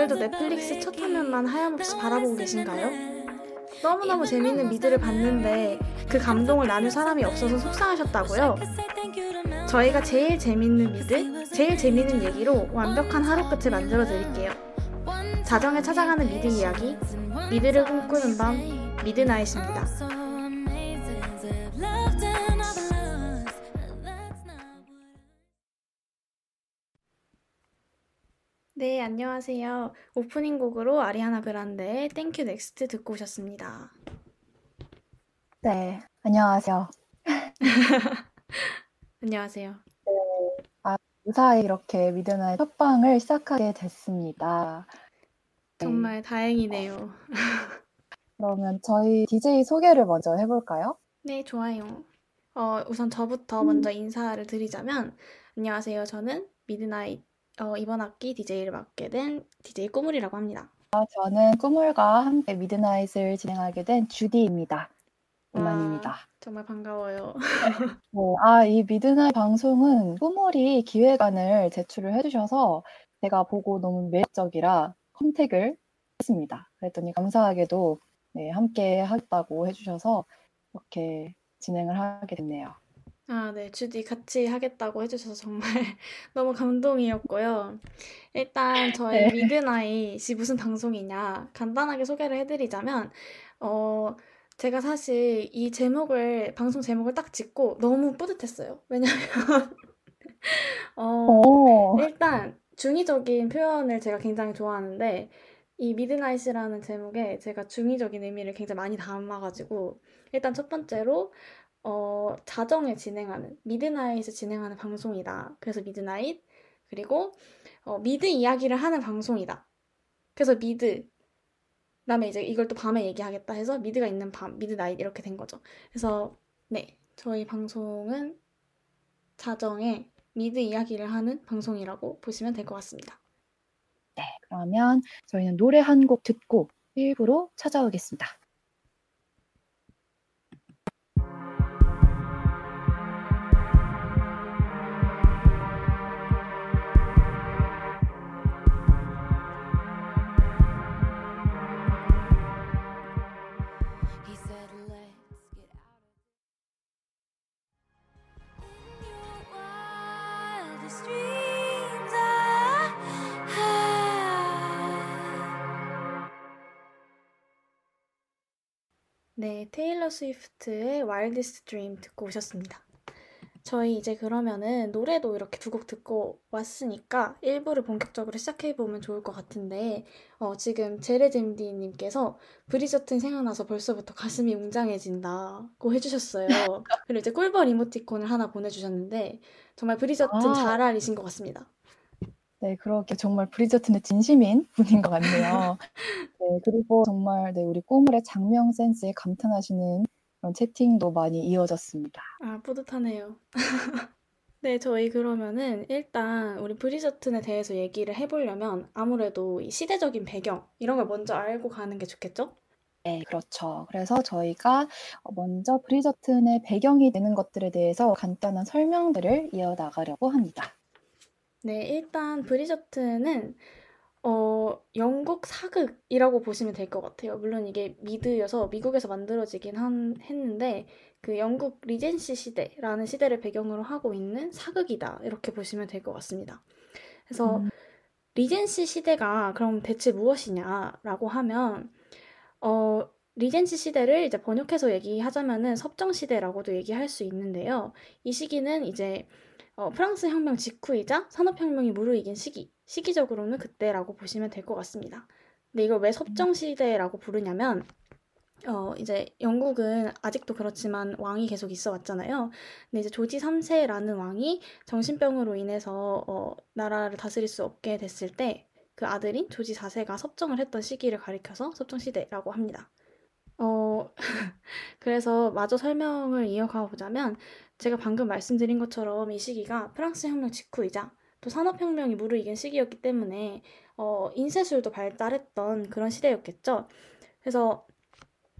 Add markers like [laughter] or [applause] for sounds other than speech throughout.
오늘도 넷플릭스 첫 화면만 하염없이 바라보고 계신가요? 너무너무 재밌는 미드를 봤는데 그 감동을 나눌 사람이 없어서 속상하셨다고요? 저희가 제일 재밌는 미드, 제일 재밌는 얘기로 완벽한 하루 끝을 만들어 드릴게요. 자정에 찾아가는 미드 이야기, 미드를 꿈꾸는 밤, 미드나잇입니다. 안녕하세요. 오프닝 곡으로 아리아나 그란데의 thank u, next 듣고 오셨습니다. 네, 안녕하세요. [laughs] 안녕하세요. 네, 아, 무사히 이렇게 미드나잇 첫 방을 시작하게 됐습니다. 네. 정말 다행이네요. [laughs] 그러면 저희 DJ 소개를 먼저 해볼까요? 네, 좋아요. 어, 우선 저부터 음. 먼저 인사를 드리자면, 안녕하세요. 저는 미드나잇 어, 이번 학기 DJ를 맡게 된 DJ 꾸물이라고 합니다. 저는 꾸물과 함께 미드나잇을 진행하게 된 주디입니다. 와, 이만입니다. 정말 반가워요. [laughs] 네, 아, 이 미드나잇 방송은 꾸물이 기획안을 제출을 해주셔서 제가 보고 너무 매력적이라 contact을 했습니다. 그랬더니 감사하게도 네, 함께 하겠다고 해주셔서 이렇게 진행을 하게 됐네요. 아, 네. 주디 같이 하겠다고 해주셔서 정말 [laughs] 너무 감동이었고요. 일단 [laughs] 저희 네. 미드나잇이 무슨 방송이냐 간단하게 소개를 해드리자면, 어, 제가 사실 이 제목을, 방송 제목을 딱 짓고 너무 뿌듯했어요. 왜냐면, [laughs] 어, 오, 일단 중의적인 표현을 제가 굉장히 좋아하는데 이 미드나잇이라는 제목에 제가 중의적인 의미를 굉장히 많이 담아가지고 일단 첫 번째로 어, 자정에 진행하는 미드나잇을 진행하는 방송이다. 그래서 미드나잇 그리고 어, 미드 이야기를 하는 방송이다. 그래서 미드 그다음에 이제 이걸 또 밤에 얘기하겠다 해서 미드가 있는 밤 미드나잇 이렇게 된 거죠. 그래서 네 저희 방송은 자정에 미드 이야기를 하는 방송이라고 보시면 될 것 같습니다. 네, 그러면 저희는 노래 한 곡 듣고 일부로 찾아오겠습니다. 네, 테일러 스위프트의 Wildest Dream 듣고 오셨습니다. 저희 이제 그러면은 노래도 이렇게 두 곡 듣고 왔으니까 1부를 본격적으로 시작해보면 좋을 것 같은데, 어, 지금 제레잼디님께서 브리저튼 생각나서 벌써부터 가슴이 웅장해진다고 해주셨어요. [laughs] 그리고 이제 꿀벌 이모티콘을 하나 보내주셨는데, 정말 브리저튼 아. 잘 알리신 것 같습니다. 네, 그렇게 정말 브리저튼의 진심인 [laughs] 분인 것 같네요. 네, 그리고 정말 네, 우리 꼬물의 장명 센스에 감탄하시는 그런 채팅도 많이 이어졌습니다. 아, 뿌듯하네요. [laughs] 네, 저희 그러면은 일단 우리 브리저튼에 대해서 얘기를 해보려면 아무래도 이 시대적인 배경 이런 걸 먼저 알고 가는 게 좋겠죠? 네, 그렇죠. 그래서 저희가 먼저 브리저튼의 배경이 되는 것들에 대해서 간단한 설명들을 이어나가려고 합니다. 네, 일단 브리저튼은 어, 영국 사극이라고 보시면 될 것 같아요. 물론 이게 미드여서 미국에서 만들어지긴 한, 했는데 그 영국 리젠시 시대라는 시대를 배경으로 하고 있는 사극이다. 이렇게 보시면 될 것 같습니다. 그래서 음. 리젠시 시대가 그럼 대체 무엇이냐라고 하면 어, 리젠시 시대를 이제 번역해서 얘기하자면은 섭정 시대라고도 얘기할 수 있는데요. 이 시기는 이제 어, 프랑스 혁명 직후이자 산업혁명이 무르익은 시기, 시기적으로는 그때라고 보시면 될 것 같습니다. 근데 이걸 왜 섭정 시대라고 부르냐면 어, 이제 영국은 아직도 그렇지만 왕이 계속 있어 왔잖아요. 근데 이제 조지 3세라는 왕이 정신병으로 인해서 어, 나라를 다스릴 수 없게 됐을 때 그 아들인 조지 4세가 섭정을 했던 시기를 가리켜서 섭정시대라고 합니다. 어, [laughs] 그래서 마저 설명을 이어가 보자면 제가 방금 말씀드린 것처럼 이 시기가 프랑스 혁명 직후이자 또 산업혁명이 무르익은 시기였기 때문에 어, 인쇄술도 발달했던 그런 시대였겠죠. 그래서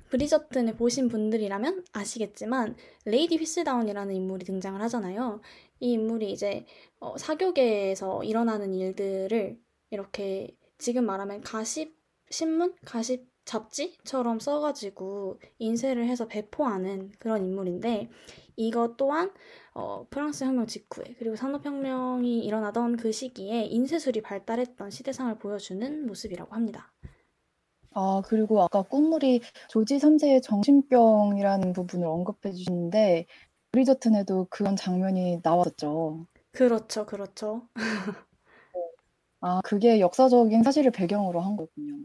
브리저튼을 보신 분들이라면 아시겠지만 레이디 휘슬다운이라는 인물이 등장을 하잖아요. 이 인물이 이제 어, 사교계에서 일어나는 일들을 이렇게 지금 말하면 가십 신문, 가십 잡지처럼 써가지고 인쇄를 해서 배포하는 그런 인물인데 이것 또한 어, 프랑스 혁명 직후에 그리고 산업혁명이 일어나던 그 시기에 인쇄술이 발달했던 시대상을 보여주는 모습이라고 합니다. 아, 그리고 아까 꿈물이 조지 3세의 정신병이라는 부분을 언급해 주시는데 브리저튼에도 그런 장면이 나왔었죠. 그렇죠, 그렇죠. [laughs] 아, 그게 역사적인 사실을 배경으로 한 거군요.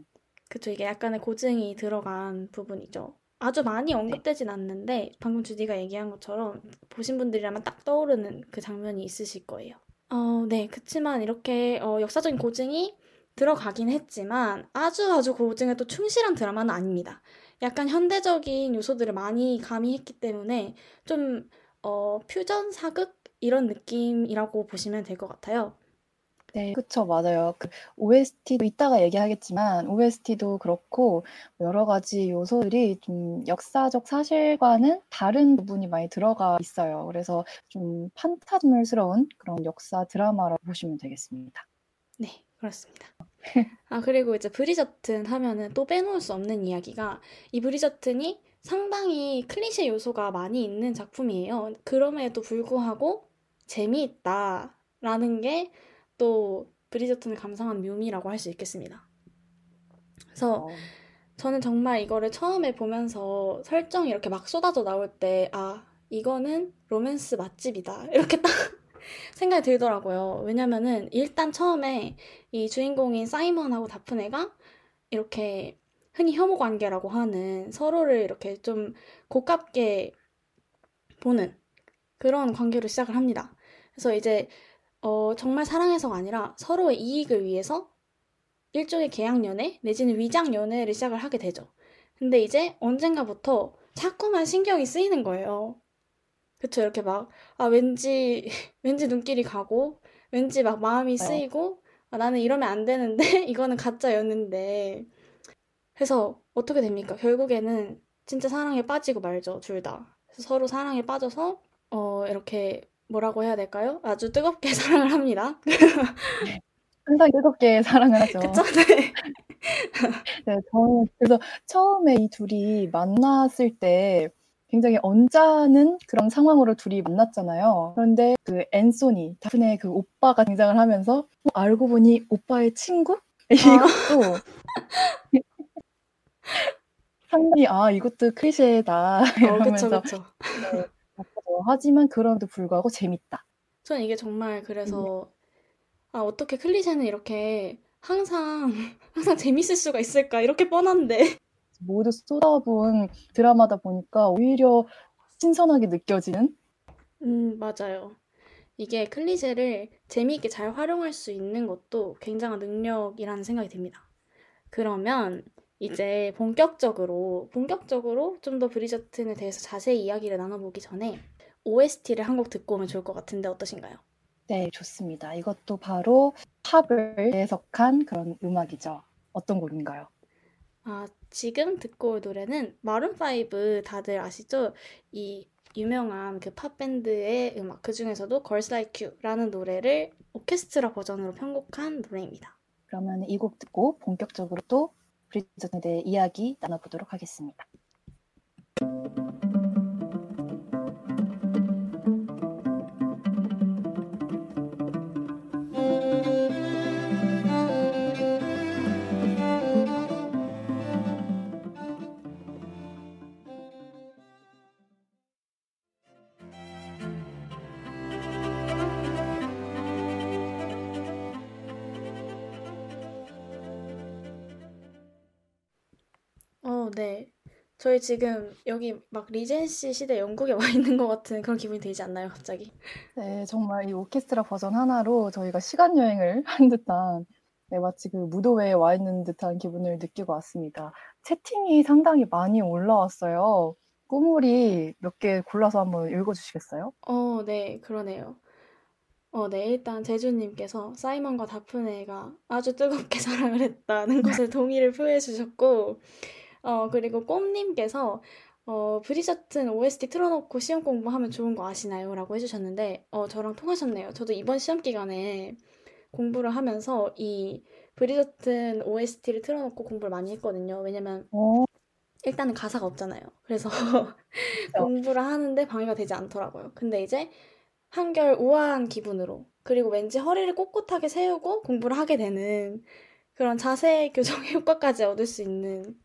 그쵸, 이게 약간의 고증이 들어간 부분이죠. 아주 많이 언급되진 않는데 방금 주디가 얘기한 것처럼 보신 분들이라면 딱 떠오르는 그 장면이 있으실 거예요. 어, 네, 그치만 이렇게 어, 역사적인 고증이 들어가긴 했지만 아주 아주 고증에 또 충실한 드라마는 아닙니다. 약간 현대적인 요소들을 많이 가미했기 때문에 좀 어, 퓨전 사극 이런 느낌이라고 보시면 될 것 같아요. 네, 그쵸, 맞아요. 그 OST도 이따가 얘기하겠지만 OST도 그렇고 여러 가지 요소들이 좀 역사적 사실과는 다른 부분이 많이 들어가 있어요. 그래서 좀 판타지물스러운 그런 역사 드라마라고 보시면 되겠습니다. 네, 그렇습니다. 아, 그리고 이제 브리저튼 하면은 또 빼놓을 수 없는 이야기가 이 브리저튼이 상당히 클리셰 요소가 많이 있는 작품이에요. 그럼에도 불구하고 재미있다라는 게 또 브리저튼을 감상한 묘미라고 할 수 있겠습니다. 그래서 어, 저는 정말 이거를 처음에 보면서 설정이 이렇게 막 쏟아져 나올 때, 아, 이거는 로맨스 맛집이다. [laughs] 이렇게 딱 생각이 들더라고요. 왜냐면은 일단 처음에 이 주인공인 사이먼하고 다프네가 이렇게 흔히 혐오 관계라고 하는 서로를 이렇게 좀 고깝게 보는 그런 관계로 시작을 합니다. 그래서 이제 어, 정말 사랑해서가 아니라 서로의 이익을 위해서 일종의 계약 연애 내지는 위장 연애를 시작을 하게 되죠. 근데 이제 언젠가부터 자꾸만 신경이 쓰이는 거예요. 그쵸, 이렇게 막, 아, 왠지, [laughs] 왠지 눈길이 가고, 왠지 막 마음이 쓰이고, 아, 나는 이러면 안 되는데, [laughs] 이거는 가짜였는데. 해서 어떻게 됩니까? 결국에는 진짜 사랑에 빠지고 말죠, 둘 다. 서로 사랑에 빠져서, 어, 이렇게, 뭐라고 해야 될까요? 아주 뜨겁게 [laughs] 사랑을 합니다. 항상 뜨겁게 사랑을 하죠. 그쵸? 네. 네, 저는 그래서 처음에 이 둘이 만났을 때 굉장히 언짢은 그런 상황으로 둘이 만났잖아요. 그런데 그 앤소니, 다프네 그 오빠가 등장을 하면서 어, 알고 보니 오빠의 친구? [laughs] 이것도 상당히 아 이것도 클리셰다 어, 그쵸, 이러면서 그쵸. 네. 하지만 그럼에도 불구하고 재밌다. 전 이게 정말 그래서 아 어떻게 클리셰는 이렇게 항상 [laughs] 항상 재밌을 수가 있을까? 이렇게 뻔한데. 모두 쏟아부은 드라마다 보니까 오히려 신선하게 느껴지는? 음 맞아요. 이게 클리셰를 재미있게 잘 활용할 수 있는 것도 굉장한 능력이라는 생각이 듭니다. 그러면 이제 본격적으로 본격적으로 좀 더 브리저튼에 대해서 자세히 이야기를 나눠보기 전에 OST를 한 곡 듣고 오면 좋을 것 같은데 어떠신가요? 네, 좋습니다. 이것도 바로 팝을 해석한 그런 음악이죠. 어떤 곡인가요? 아, 지금 듣고 올 노래는 마룬5 다들 아시죠? 이 유명한 그 팝밴드의 음악, 그 중에서도 Girls Like You라는 노래를 오케스트라 버전으로 편곡한 노래입니다. 그러면 이 곡 듣고 본격적으로 또 브리저튼에 대해 이야기 나눠보도록 하겠습니다. 저희 지금 여기 막 리젠시 시대 영국에 와 있는 것 같은 그런 기분이 들지 않나요, 갑자기? 네, 정말 이 오케스트라 버전 하나로 저희가 시간 여행을 [laughs] 한 듯한 네, 마치 그 무도회에 와 있는 듯한 기분을 느끼고 왔습니다. 채팅이 상당히 많이 올라왔어요. 꾸물이 몇 개 골라서 한번 읽어주시겠어요? 어, 네, 그러네요. 어, 네, 일단 제주님께서 사이먼과 다프네가 아주 뜨겁게 [laughs] 사랑을 했다는 것에 동의를 표해 주셨고, 어, 그리고 꼼님께서 어, 브리저튼 OST 틀어놓고 시험 공부하면 좋은 거 아시나요? 라고 해주셨는데, 어, 저랑 통하셨네요. 저도 이번 시험 기간에 공부를 하면서 이 브리저튼 OST를 틀어놓고 공부를 많이 했거든요. 왜냐면 어, 일단은 가사가 없잖아요. 그래서 공부를 하는데 방해가 되지 않더라고요. 근데 이제 한결 우아한 기분으로 그리고 왠지 허리를 꼿꼿하게 세우고 공부를 하게 되는 그런 자세 교정의 [laughs] 효과까지 얻을 수 있는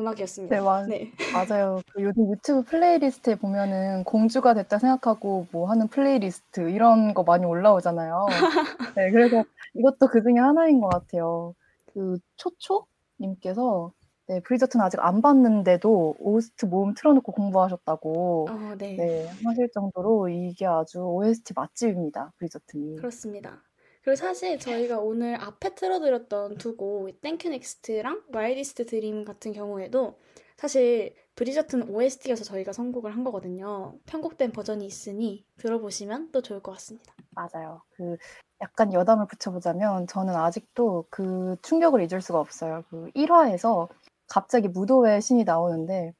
음악이었습니다. 네, 와, 네. 맞아요. [laughs] 그 요즘 유튜브 playlist에 보면은 공주가 됐다 생각하고 뭐 하는 플레이리스트 이런 거 많이 올라오잖아요. [laughs] 네, 그래서 이것도 그 중에 하나인 것 같아요. 그 초초님께서 네, 브리저튼 아직 안 봤는데도 OST 모음 틀어놓고 공부하셨다고 어, 네. 네, 하실 정도로 이게 아주 OST 맛집입니다. 브리저튼이. 그렇습니다. 그리고 사실 저희가 오늘 앞에 틀어드렸던 두 곡, thank u, next랑 Wildest Dream 같은 경우에도 사실 브리저튼 OST여서 저희가 선곡을 한 거거든요. 편곡된 버전이 있으니 들어보시면 또 좋을 것 같습니다. 맞아요. 그 약간 여담을 붙여보자면 저는 아직도 그 충격을 잊을 수가 없어요. 그 1화에서 갑자기 무도회 신이 나오는데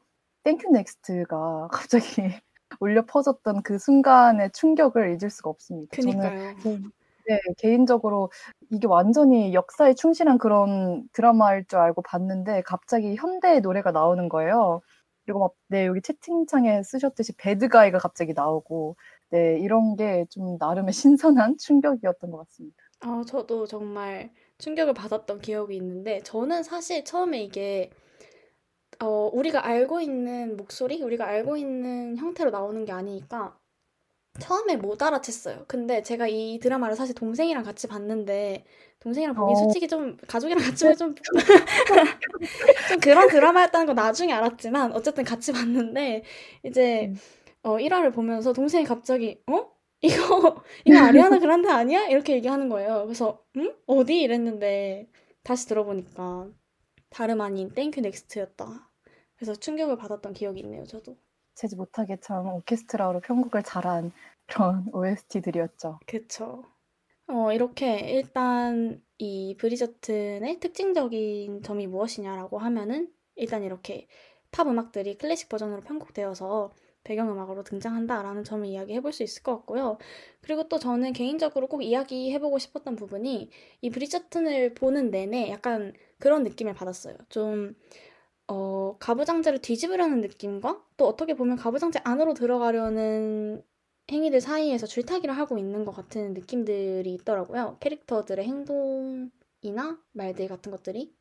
thank u, next가 [laughs] 갑자기 울려 퍼졌던 그 순간의 충격을 잊을 수가 없습니다. 저는 그니까요. 그- 네, 개인적으로 이게 완전히 역사에 충실한 그런 드라마일 줄 알고 봤는데 갑자기 현대의 노래가 나오는 거예요. 그리고 막, 네, 여기 채팅창에 쓰셨듯이 배드가이가 갑자기 나오고, 네, 이런 게 좀 나름의 [laughs] 신선한 충격이었던 것 같습니다. 어, 저도 정말 충격을 받았던 기억이 있는데, 저는 사실 처음에 이게, 어, 우리가 알고 있는 목소리, 우리가 알고 있는 형태로 나오는 게 아니니까, 처음에 못 알아챘어요. 근데 제가 이 드라마를 사실 동생이랑 같이 봤는데, 동생이랑 보기 어. 솔직히 좀, 가족이랑 같이 보기 좀, [laughs] [laughs] 좀 그런 드라마였다는 거 나중에 알았지만, 어쨌든 같이 봤는데, 이제, 음. 어, 1화를 보면서 동생이 갑자기, 어? 이거, 이거 아리아나 그란데 아니야? 이렇게 얘기하는 거예요. 그래서, 응? 어디? 이랬는데, 다시 들어보니까, 다름 아닌 thank u, next였다. 그래서 충격을 받았던 기억이 있네요, 저도. 채지 못하게 참 오케스트라로 편곡을 잘한 그런 [laughs] OST들이었죠. 그쵸. 어, 이렇게 일단 이 브리저튼의 특징적인 점이 무엇이냐라고 하면은 일단 이렇게 팝 음악들이 클래식 버전으로 편곡되어서 배경음악으로 등장한다라는 점을 이야기해 볼 수 있을 것 같고요. 그리고 또 저는 개인적으로 꼭 이야기해 보고 싶었던 부분이 이 브리저튼을 보는 내내 약간 그런 느낌을 받았어요. 좀, 어, 가부장제를 뒤집으려는 느낌과 또 어떻게 보면 가부장제 안으로 들어가려는 행위들 사이에서 줄타기를 하고 있는 것 같은 느낌들이 있더라고요. 캐릭터들의 행동이나 말들 같은 것들이.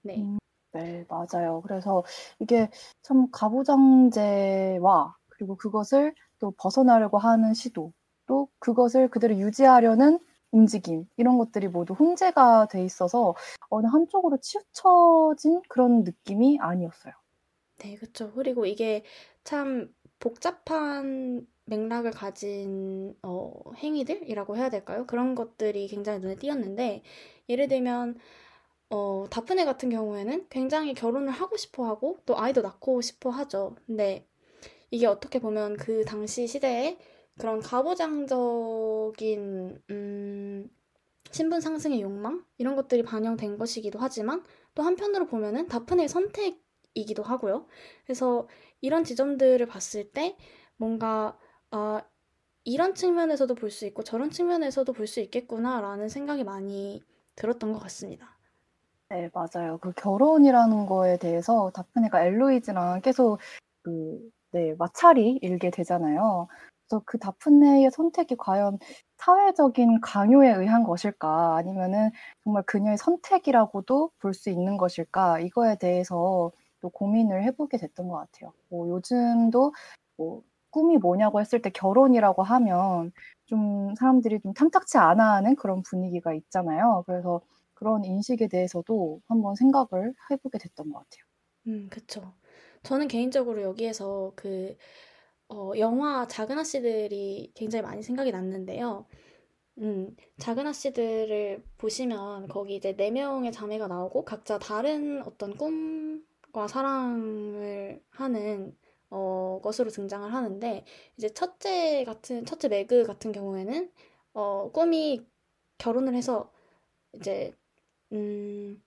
네. 음, 네, 맞아요. 그래서 이게 참 가부장제와 그리고 그것을 또 벗어나려고 하는 시도, 또 그것을 그대로 유지하려는 움직임, 이런 것들이 모두 혼재가 돼 있어서 어느 한쪽으로 치우쳐진 그런 느낌이 아니었어요. 네, 그쵸. 그리고 이게 참 복잡한 맥락을 가진 어, 행위들이라고 해야 될까요? 그런 것들이 굉장히 눈에 띄었는데, 예를 들면, 어, 다프네 같은 경우에는 굉장히 결혼을 하고 싶어 하고, 또 아이도 낳고 싶어 하죠. 근데 이게 어떻게 보면 그 당시 시대에 그런 가부장적인, 음, 신분 상승의 욕망? 이런 것들이 반영된 것이기도 하지만, 또 한편으로 보면은 다프네의 선택이기도 하고요. 그래서 이런 지점들을 봤을 때 뭔가 아, 이런 측면에서도 볼 수 있고 저런 측면에서도 볼 수 있겠구나라는 생각이 많이 들었던 것 같습니다. 네, 맞아요. 그 결혼이라는 거에 대해서 다프네가 엘로이즈랑 계속 그, 네, 마찰이 일게 되잖아요. 그래서 그 다프네의 선택이 과연 사회적인 강요에 의한 것일까? 아니면은 정말 그녀의 선택이라고도 볼 수 있는 것일까? 이거에 대해서 또 고민을 해보게 됐던 것 같아요. 뭐 요즘도 뭐 꿈이 뭐냐고 했을 때 결혼이라고 하면 좀 사람들이 좀 탐탁치 않아 하는 그런 분위기가 있잖아요. 그래서 그런 인식에 대해서도 한번 생각을 해보게 됐던 것 같아요. 음, 그쵸. 저는 개인적으로 여기에서 그, 어, 영화 작은 아씨들이 굉장히 많이 생각이 났는데요. 음, 작은 아씨들을 보시면 거기 이제 네 명의 자매가 나오고 각자 다른 어떤 꿈과 사랑을 하는 어, 것으로 등장을 하는데 이제 첫째 같은 첫째 매그 같은 경우에는 어, 꿈이 결혼을 해서 이제 음,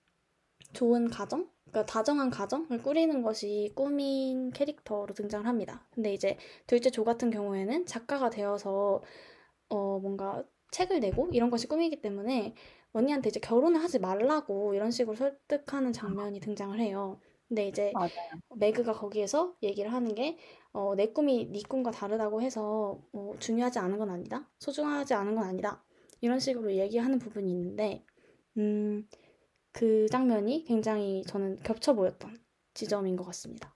좋은 가정? 그러니까 다정한 가정을 꾸리는 것이 꿈인 캐릭터로 등장을 합니다. 근데 이제 둘째 조 같은 경우에는 작가가 되어서 어, 뭔가 책을 내고 이런 것이 꿈이기 때문에 언니한테 이제 결혼을 하지 말라고 이런 식으로 설득하는 장면이 등장을 해요. 근데 이제 맞아요. 매그가 거기에서 얘기를 하는 게, 어, 내 꿈이 네 꿈과 다르다고 해서 어, 중요하지 않은 건 아니다. 소중하지 않은 건 아니다. 이런 식으로 얘기하는 부분이 있는데, 음, 그 장면이 굉장히 저는 겹쳐 보였던 지점인 것 같습니다.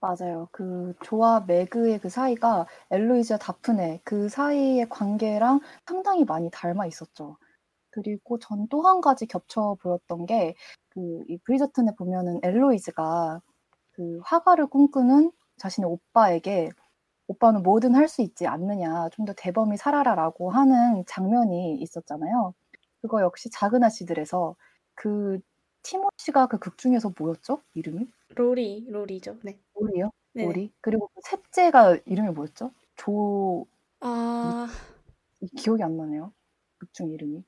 맞아요. 그 조와 매그의 그 사이가 엘로이즈와 다프네 그 사이의 관계랑 상당히 많이 닮아 있었죠. 그리고 전 또 한 가지 겹쳐 보였던 게 그 이 브리저튼에 보면은 엘로이즈가 그 화가를 꿈꾸는 자신의 오빠에게 오빠는 뭐든 할 수 있지 않느냐, 좀 더 대범히 살아라라고 하는 장면이 있었잖아요. 그거 역시 작은 아씨들에서 그 티모시가 그 극 중에서 뭐였죠? 이름이? 로리, 로리죠. 네. 로리요? 네네. 로리? 그리고 그 셋째가 이름이 뭐였죠? 조 아, 기억이 안 나네요. 극 중 이름이.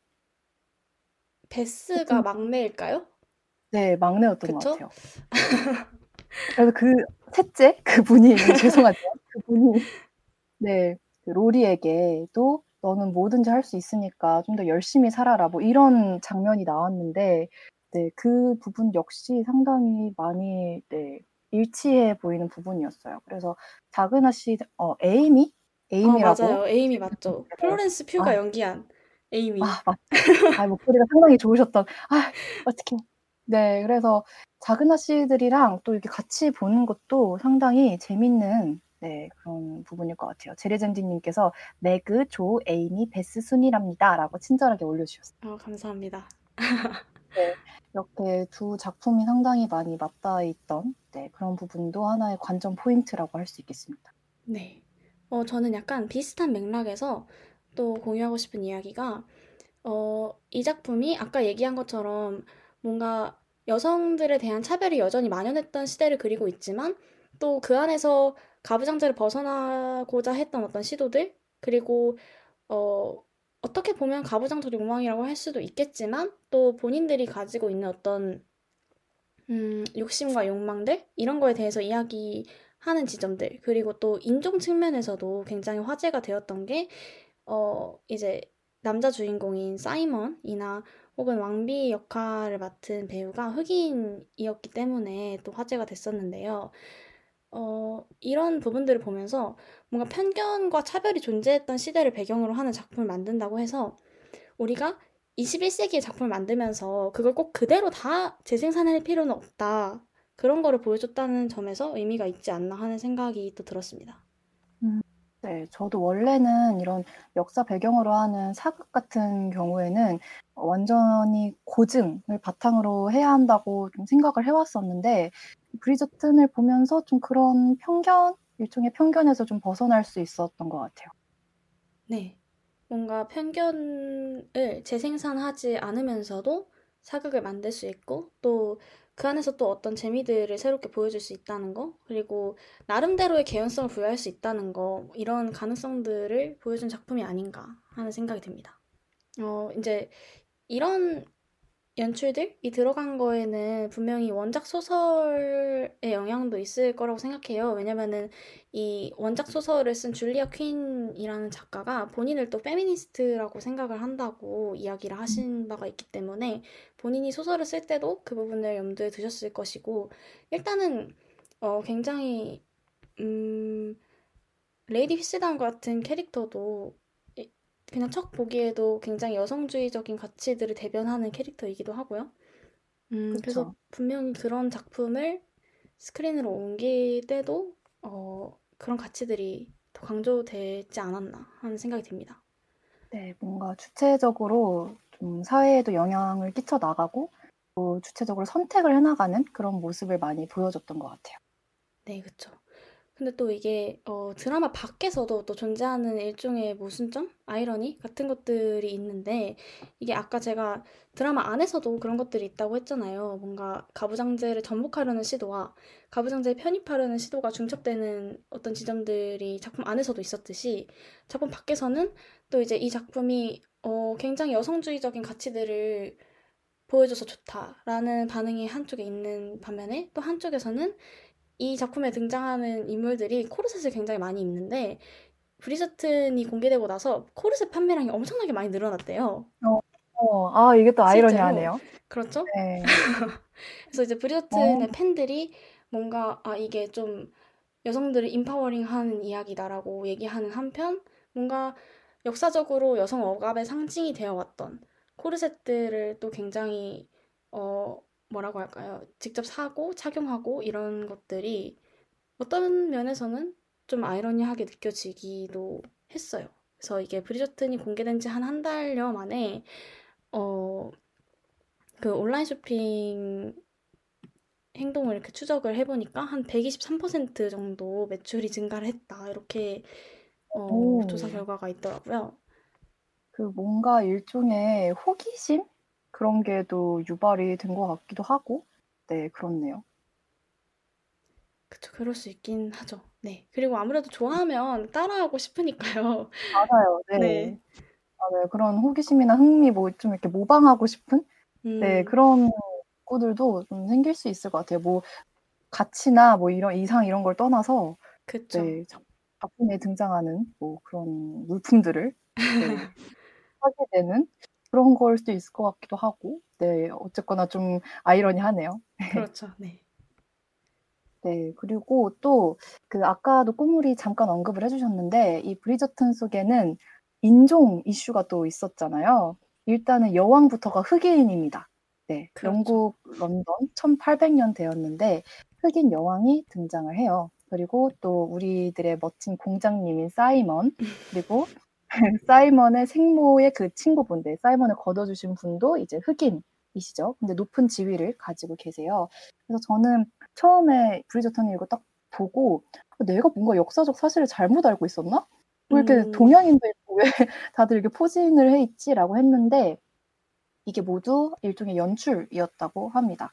베스가 하여튼 막내일까요? 네, 막내였던 것 그쵸? 같아요. 그래서 그 셋째 그분이 [laughs] 죄송하지만 그분이 [laughs] 네, 그 로리에게도 너는 뭐든지 할 수 있으니까 좀 더 열심히 살아라 뭐 이런 장면이 나왔는데 네, 그 부분 역시 상당히 많이 네, 일치해 보이는 부분이었어요. 그래서 작은 아씨 어 에이미? 아, 에이미라고 맞아요. 에이미 맞죠. 플로렌스 퓨가 아, 연기한 에이미. 아, 맞. 아, 목소리가 상당히 좋으셨던. 아, 어떡해. 네, 그래서 작은 아씨들이랑 또 이렇게 같이 보는 것도 상당히 재밌는 네, 그런 부분일 것 같아요. 제레젠디님께서 매그, 조, 에이미, 베스 순이랍니다 라고 친절하게 올려주셨어요. 아, 감사합니다. 네, 이렇게 두 작품이 상당히 많이 맞닿아 있던 네, 그런 부분도 하나의 관전 포인트라고 할 수 있겠습니다. 네. 어, 저는 약간 비슷한 맥락에서 또 공유하고 싶은 이야기가, 어, 이 작품이 아까 얘기한 것처럼 뭔가 여성들에 대한 차별이 여전히 만연했던 시대를 그리고 있지만, 또 그 안에서 가부장제를 벗어나고자 했던 어떤 시도들, 그리고, 어, 어떻게 보면 가부장적 욕망이라고 할 수도 있겠지만, 또 본인들이 가지고 있는 어떤, 음, 욕심과 욕망들? 이런 거에 대해서 이야기 하는 지점들, 그리고 또 인종 측면에서도 굉장히 화제가 되었던 게, 어, 이제 남자 주인공인 사이먼이나 혹은 왕비 역할을 맡은 배우가 흑인이었기 때문에 또 화제가 됐었는데요. 어, 이런 부분들을 보면서 뭔가 편견과 차별이 존재했던 시대를 배경으로 하는 작품을 만든다고 해서 우리가 21세기의 작품을 만들면서 그걸 꼭 그대로 다 재생산할 필요는 없다. 그런 거를 보여줬다는 점에서 의미가 있지 않나 하는 생각이 또 들었습니다. 음, 네, 저도 원래는 이런 역사 배경으로 하는 사극 같은 경우에는 완전히 고증을 바탕으로 해야 한다고 좀 생각을 해왔었는데, 브리저튼을 보면서 좀 그런 편견, 일종의 편견에서 좀 벗어날 수 있었던 것 같아요. 네. 뭔가 편견을 재생산하지 않으면서도 사극을 만들 수 있고, 또 그 안에서 또 어떤 재미들을 새롭게 보여줄 수 있다는 거, 그리고 나름대로의 개연성을 부여할 수 있다는 거, 이런 가능성들을 보여준 작품이 아닌가 하는 생각이 듭니다. 어, 이제 이런 연출들이 들어간 거에는 분명히 원작 소설의 영향도 있을 거라고 생각해요. 왜냐면은 이 원작 소설을 쓴 줄리아 퀸이라는 작가가 본인을 또 페미니스트라고 생각을 한다고 이야기를 하신 바가 있기 때문에 본인이 소설을 쓸 때도 그 부분을 염두에 두셨을 것이고 일단은 어 굉장히 음 레이디 휘스단 같은 캐릭터도 이- 그냥 척 보기에도 굉장히 여성주의적인 가치들을 대변하는 캐릭터이기도 하고요. 음, 그래서. 분명히 그런 작품을 스크린으로 옮길 때도 어, 그런 가치들이 더 강조되지 않았나 하는 생각이 듭니다. 네, 뭔가 주체적으로 좀 사회에도 영향을 끼쳐 나가고, 또 주체적으로 선택을 해나가는 그런 모습을 많이 보여줬던 것 같아요. 네, 그쵸. 근데 또 이게 어, 드라마 밖에서도 또 존재하는 일종의 모순점? 아이러니? 같은 것들이 있는데 이게 아까 제가 드라마 안에서도 그런 것들이 있다고 했잖아요. 뭔가 가부장제를 전복하려는 시도와 가부장제에 편입하려는 시도가 중첩되는 어떤 지점들이 작품 안에서도 있었듯이 작품 밖에서는 또 이제 이 작품이 어, 굉장히 여성주의적인 가치들을 보여줘서 좋다라는 반응이 한쪽에 있는 반면에 또 한쪽에서는 이 작품에 등장하는 인물들이 코르셋을 굉장히 많이 입는데 브리저튼이 공개되고 나서 코르셋 판매량이 엄청나게 많이 늘어났대요. 어, 어, 아, 이게 또. 아이러니하네요. 그렇죠? 네. [laughs] 그래서 이제 브리저튼의 어. 팬들이 뭔가 아 이게 좀 여성들을 인파워링하는 이야기다라고 얘기하는 한편 뭔가 역사적으로 여성 억압의 상징이 되어 왔던 코르셋들을 또 굉장히 어 뭐라고 할까요? 직접 사고 착용하고 이런 것들이 어떤 면에서는 좀 아이러니하게 느껴지기도 했어요. 그래서 이게 브리저튼이 공개된 지 한 한 달여 만에 어 그 온라인 쇼핑 행동을 이렇게 추적을 해보니까 한 123% 정도 매출이 증가를 했다. 이렇게 어, 오. 조사 결과가 있더라고요. 그 뭔가 일종의 호기심? 그런 게 또 유발이 된 것 같기도 하고, 네, 그렇네요. 그쵸, 그럴 수 있긴 하죠. 네. 그리고 아무래도 좋아하면 따라하고 싶으니까요. [laughs] 맞아요. 네. 네. 맞아요. 그런 호기심이나 흥미, 뭐 좀 이렇게 모방하고 싶은? 네, 음, 그런 욕구들도 좀 생길 수 있을 것 같아요. 뭐, 가치나 뭐 이런 이상 이런 걸 떠나서, 그쵸. 네, 작- 작품에 등장하는 뭐 그런 물품들을 네, [laughs] 하게 되는 그런 걸 수도 있을 것 같기도 하고, 네, 어쨌거나 좀 아이러니하네요. 그렇죠. [laughs] 네. 네, 그리고 또 그 아까도 꼬물이 잠깐 언급을 해주셨는데 이 브리저튼 속에는 인종 이슈가 또 있었잖아요. 일단은 여왕부터가 흑인입니다. 네, 그렇죠. 영국 런던 1800년대였는데 흑인 여왕이 등장을 해요. 그리고 또 우리들의 멋진 공장님인 사이먼 그리고 [laughs] 사이먼의 생모의 그 친구분들, 사이먼을 걷어주신 분도 이제 흑인이시죠. 근데 높은 지위를 가지고 계세요. 그래서 저는 처음에 브리저턴이 이거 딱 보고 내가 뭔가 역사적 사실을 잘못 알고 있었나? 왜 이렇게 음. 동양인도 있고 [laughs] 왜 다들 이렇게 포진을 해 있지라고 했는데 이게 모두 일종의 연출이었다고 합니다.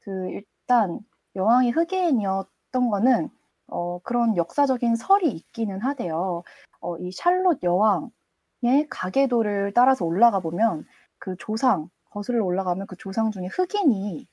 그 일단 여왕이 흑인이었던 거는 어, 그런 역사적인 설이 있기는 하대요. 어, 이 샬롯 여왕의 가계도를 따라서 올라가 보면 그 조상 거슬러 올라가면 그 조상 중에 흑인이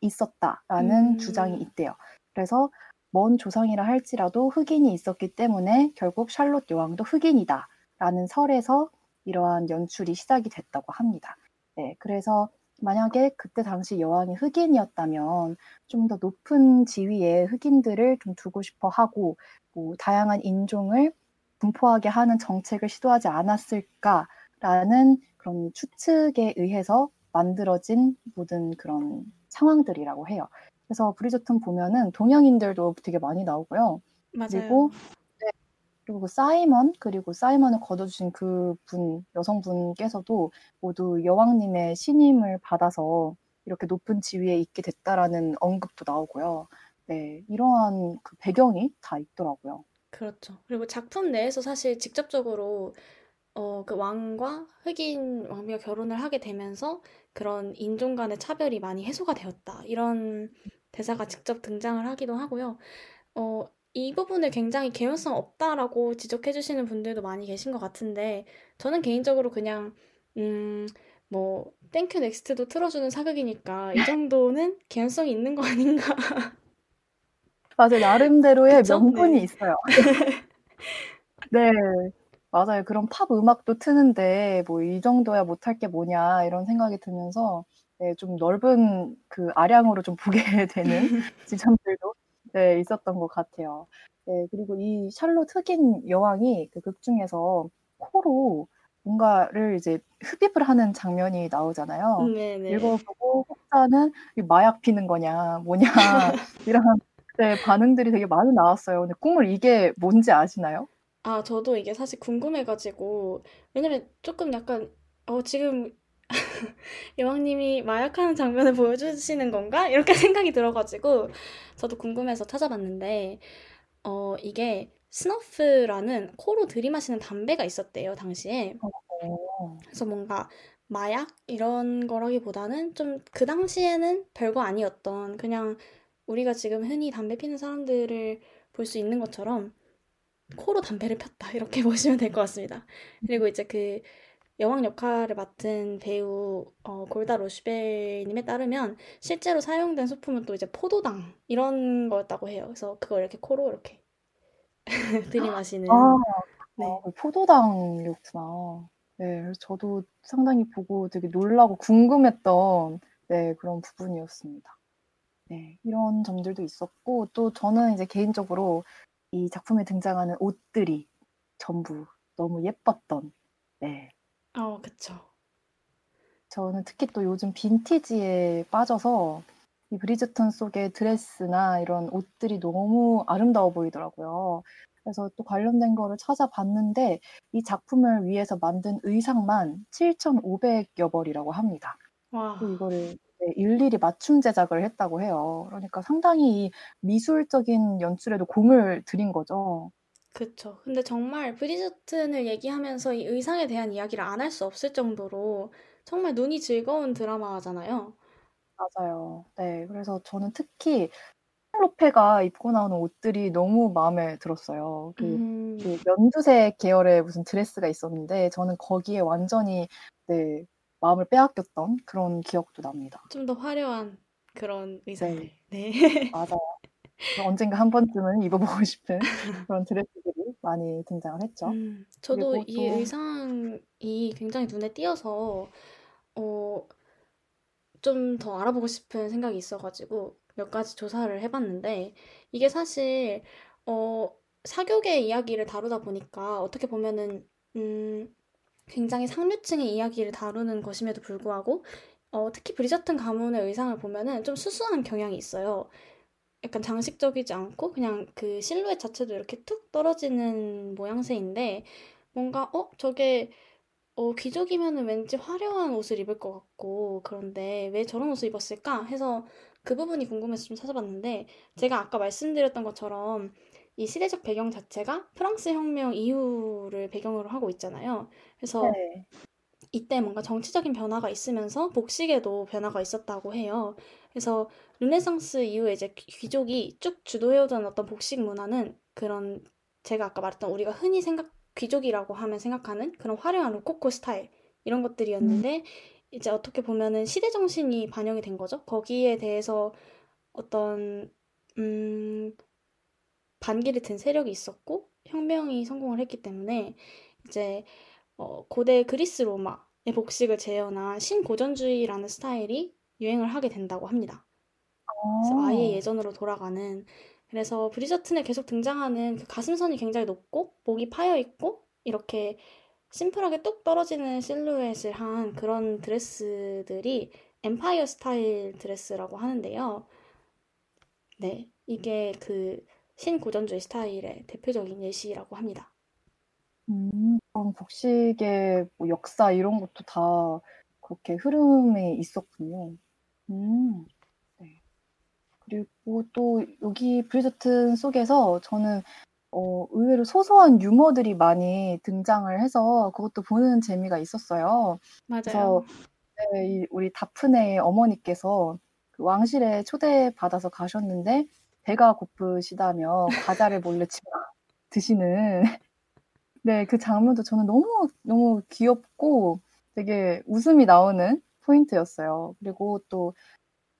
있었다라는 음. 주장이 있대요. 그래서 먼 조상이라 할지라도 흑인이 있었기 때문에 결국 샬롯 여왕도 흑인이다라는 설에서 이러한 연출이 시작이 됐다고 합니다. 네, 그래서 만약에 그때 당시 여왕이 흑인이었다면 좀 더 높은 지위에 흑인들을 좀 두고 싶어 하고 뭐 다양한 인종을 분포하게 하는 정책을 시도하지 않았을까라는 그런 추측에 의해서 만들어진 모든 그런 상황들이라고 해요. 그래서 브리저튼 보면은 동양인들도 되게 많이 나오고요. 맞아요. 그리고 네, 그리고 그 사이먼 그리고 사이먼을 거둬주신 그 분 여성분께서도 모두 여왕님의 신임을 받아서 이렇게 높은 지위에 있게 됐다라는 언급도 나오고요. 네, 이러한 그 배경이 다 있더라고요. 그렇죠. 그리고 작품 내에서 사실 직접적으로 어, 그 왕과 흑인 왕비가 결혼을 하게 되면서 그런 인종 간의 차별이 많이 해소가 되었다. 이런 대사가 직접 등장을 하기도 하고요. 어, 이 부분을 굉장히 개연성 없다라고 지적해 주시는 분들도 많이 계신 것 같은데 저는 개인적으로 그냥 음, 뭐 thank u, next도 틀어주는 사극이니까 이 [laughs] 정도는 개연성이 있는 거 아닌가? [laughs] 맞아요. 나름대로의 그쵸? 명분이 네. 있어요. [laughs] 네, 맞아요. 그런 팝 음악도 트는데 뭐 이 정도야 못할 게 뭐냐 이런 생각이 들면서 네, 좀 넓은 그 아량으로 좀 보게 되는 지점들도 네, 있었던 것 같아요. 네, 그리고 이 샬롯 흑인 여왕이 그 극 중에서 코로 뭔가를 이제 흡입을 하는 장면이 나오잖아요. 네네. 읽어보고 혹자는 이 마약 피는 거냐, 뭐냐 [laughs] 이런 네, 반응들이 되게 많이 나왔어요. 근데 꿈을 이게 뭔지 아시나요? 아, 저도 이게 사실 궁금해가지고, 왜냐면 조금 약간, 어, 지금 [laughs] 여왕님이 마약하는 장면을 보여주시는 건가? 이렇게 [laughs] 생각이 들어가지고, 저도 궁금해서 찾아봤는데, 어, 이게 스너프라는 코로 들이마시는 담배가 있었대요, 당시에. 어, 그래서 뭔가 마약 이런 거라기보다는 좀 그 당시에는 별거 아니었던 그냥 우리가 지금 흔히 담배 피는 사람들을 볼 수 있는 것처럼 코로 담배를 폈다 이렇게 [laughs] 보시면 될 것 같습니다. 그리고 이제 그 여왕 역할을 맡은 배우 어, 골다 로시벨님에 따르면 실제로 사용된 소품은 또 이제 포도당 이런 거였다고 해요. 그래서 그걸 이렇게 코로 이렇게 [laughs] 들이마시는 아, 네. 아, 그 포도당이었구나. 네, 저도 상당히 보고 되게 놀라고 궁금했던 네, 그런 부분이었습니다. 네, 이런 점들도 있었고 또 저는 이제 개인적으로 이 작품에 등장하는 옷들이 전부 너무 예뻤던 네, 어, 그쵸. 저는 특히 또 요즘 빈티지에 빠져서 이 브리즈턴 속의 드레스나 이런 옷들이 너무 아름다워 보이더라고요. 그래서 또 관련된 거를 찾아봤는데 이 작품을 위해서 만든 의상만 7,500여 벌이라고 합니다. 와, 또 이거를 네, 일일이 맞춤 제작을 했다고 해요. 그러니까 상당히 이 미술적인 연출에도 공을 들인 거죠. 그쵸. 근데 정말 브리저튼을 얘기하면서 이 의상에 대한 이야기를 안 할 수 없을 정도로 정말 눈이 즐거운 드라마잖아요. 맞아요. 네, 그래서 저는 특히 로페가 입고 나오는 옷들이 너무 마음에 들었어요. 그, 음, 그 연두색 계열의 무슨 드레스가 있었는데 저는 거기에 완전히 네, 마음을 빼앗겼던 그런 기억도 납니다. 좀 더 화려한 그런 의상들. 네. 맞아요. 언젠가 한 번쯤은 입어보고 싶은 그런 드레스들이 많이 등장을 했죠. 음, 저도 이 또 의상이 굉장히 눈에 띄어서 어, 좀 더 알아보고 싶은 생각이 있어가지고 몇 가지 조사를 해봤는데 이게 사실 어, 사교계 이야기를 다루다 보니까 어떻게 보면은 음, 굉장히 상류층의 이야기를 다루는 것임에도 불구하고 어, 특히 브리저튼 가문의 의상을 보면은 좀 수수한 경향이 있어요. 약간 장식적이지 않고 그냥 그 실루엣 자체도 이렇게 툭 떨어지는 모양새인데 뭔가 어 저게 어 귀족이면은 왠지 화려한 옷을 입을 것 같고 그런데 왜 저런 옷을 입었을까 해서 그 부분이 궁금해서 좀 찾아봤는데 제가 아까 말씀드렸던 것처럼 이 시대적 배경 자체가 프랑스 혁명 이후를 배경으로 하고 있잖아요. 그래서 네. 이때 뭔가 정치적인 변화가 있으면서 복식에도 변화가 있었다고 해요. 그래서 르네상스 이후에 이제 귀- 귀족이 쭉 주도해오던 어떤 복식 문화는 그런 제가 아까 말했던 우리가 흔히 생각 귀족이라고 하면 생각하는 그런 화려한 로코코 스타일 이런 음, 것들이었는데 이제 어떻게 보면은 시대 정신이 반영이 된 거죠. 거기에 대해서 어떤 음 반기를 든 세력이 있었고 혁명이 성공을 했기 때문에 이제 어, 고대 그리스 로마의 복식을 재현한 신고전주의라는 스타일이 유행을 하게 된다고 합니다. 그래서 아예 어, 예전으로 돌아가는 그래서 브리저튼에 계속 등장하는 그 가슴선이 굉장히 높고 목이 파여 있고 이렇게 심플하게 뚝 떨어지는 실루엣을 한 그런 드레스들이 엠파이어 스타일 드레스라고 하는데요. 네, 이게 그 신고전주의 스타일의 대표적인 예시라고 합니다. 음, 그럼 복식의 뭐 역사 이런 것도 다 그렇게 흐름에 있었군요. 음, 네. 그리고 또 여기 브리저튼 속에서 저는 어, 의외로 소소한 유머들이 많이 등장을 해서 그것도 보는 재미가 있었어요. 그래서 맞아요. 네, 이 우리 다프네의 어머니께서 그 왕실에 초대받아서 가셨는데 배가 고프시다며 과자를 몰래 집어 [laughs] 드시는 [laughs] 네, 그 장면도 저는 너무 너무 귀엽고 되게 웃음이 나오는 포인트였어요. 그리고 또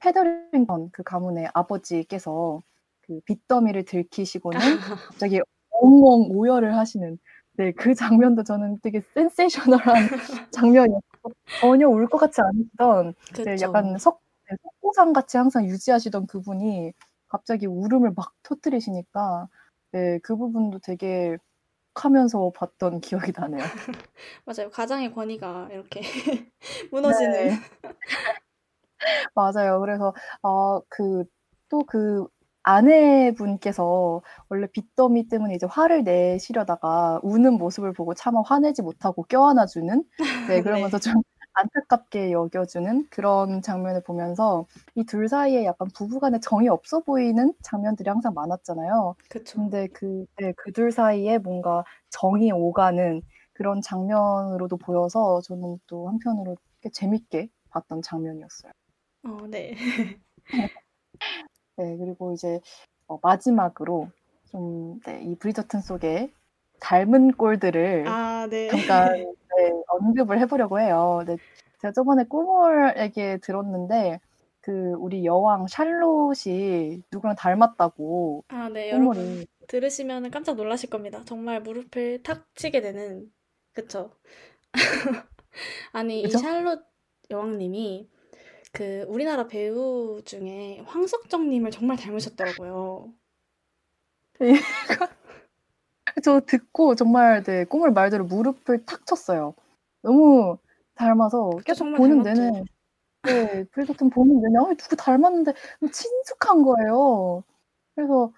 페더링턴 그 가문의 아버지께서 그 빚더미를 들키시고는 [laughs] 갑자기 엉엉 오열을 하시는 네, 그 장면도 저는 되게 센세이셔널한 [laughs] 장면이었고 전혀 울 것 같지 않으시던 네. 약간 석, 네, 석고상 같이 항상 유지하시던 그분이 갑자기 울음을 막 터뜨리시니까 네, 그 부분도 되게 하면서 봤던 기억이 나네요. [laughs] 맞아요. 가장의 권위가 이렇게 무너지는. 네. [laughs] 맞아요. 그래서 어, 그, 또 그 아내분께서 원래 빚더미 때문에 이제 화를 내시려다가 우는 모습을 보고 차마 화내지 못하고 껴안아 주는, [laughs] 네, 그러면서 네, 좀 안타깝게 여겨주는 그런 장면을 보면서 이 둘 사이에 약간 부부간의 정이 없어 보이는 장면들이 항상 많았잖아요. 그쵸. 근데 그, 네, 그둘 사이에 뭔가 정이 오가는 그런 장면으로도 보여서 저는 또 한편으로 꽤 재밌게 봤던 장면이었어요. 어, 네. [laughs] 네, 그리고 이제 어, 마지막으로 좀, 네, 이 브리저튼 속의 닮은 꼴들을 아, 네. 잠깐 네, 언급을 해보려고 해요. 네, 제가 저번에 얘기 들었는데 그 우리 여왕 샬롯이 누구랑 닮았다고 아, 네, 여러분. 들으시면 깜짝 놀라실 겁니다. 정말 무릎을 탁 치게 되는, 그쵸. [laughs] 아니, 이 그죠? 샬롯 여왕님이 그 우리나라 배우 중에 황석정님을 정말 닮으셨더라고요. [laughs] 저 듣고 정말 네, 꿈을 말대로 무릎을 탁 쳤어요. 너무 닮아서 계속 정말 보는 닮았죠. 내내 네, 브리저튼 보는 내내 아, 누구 닮았는데 친숙한 거예요. 그래서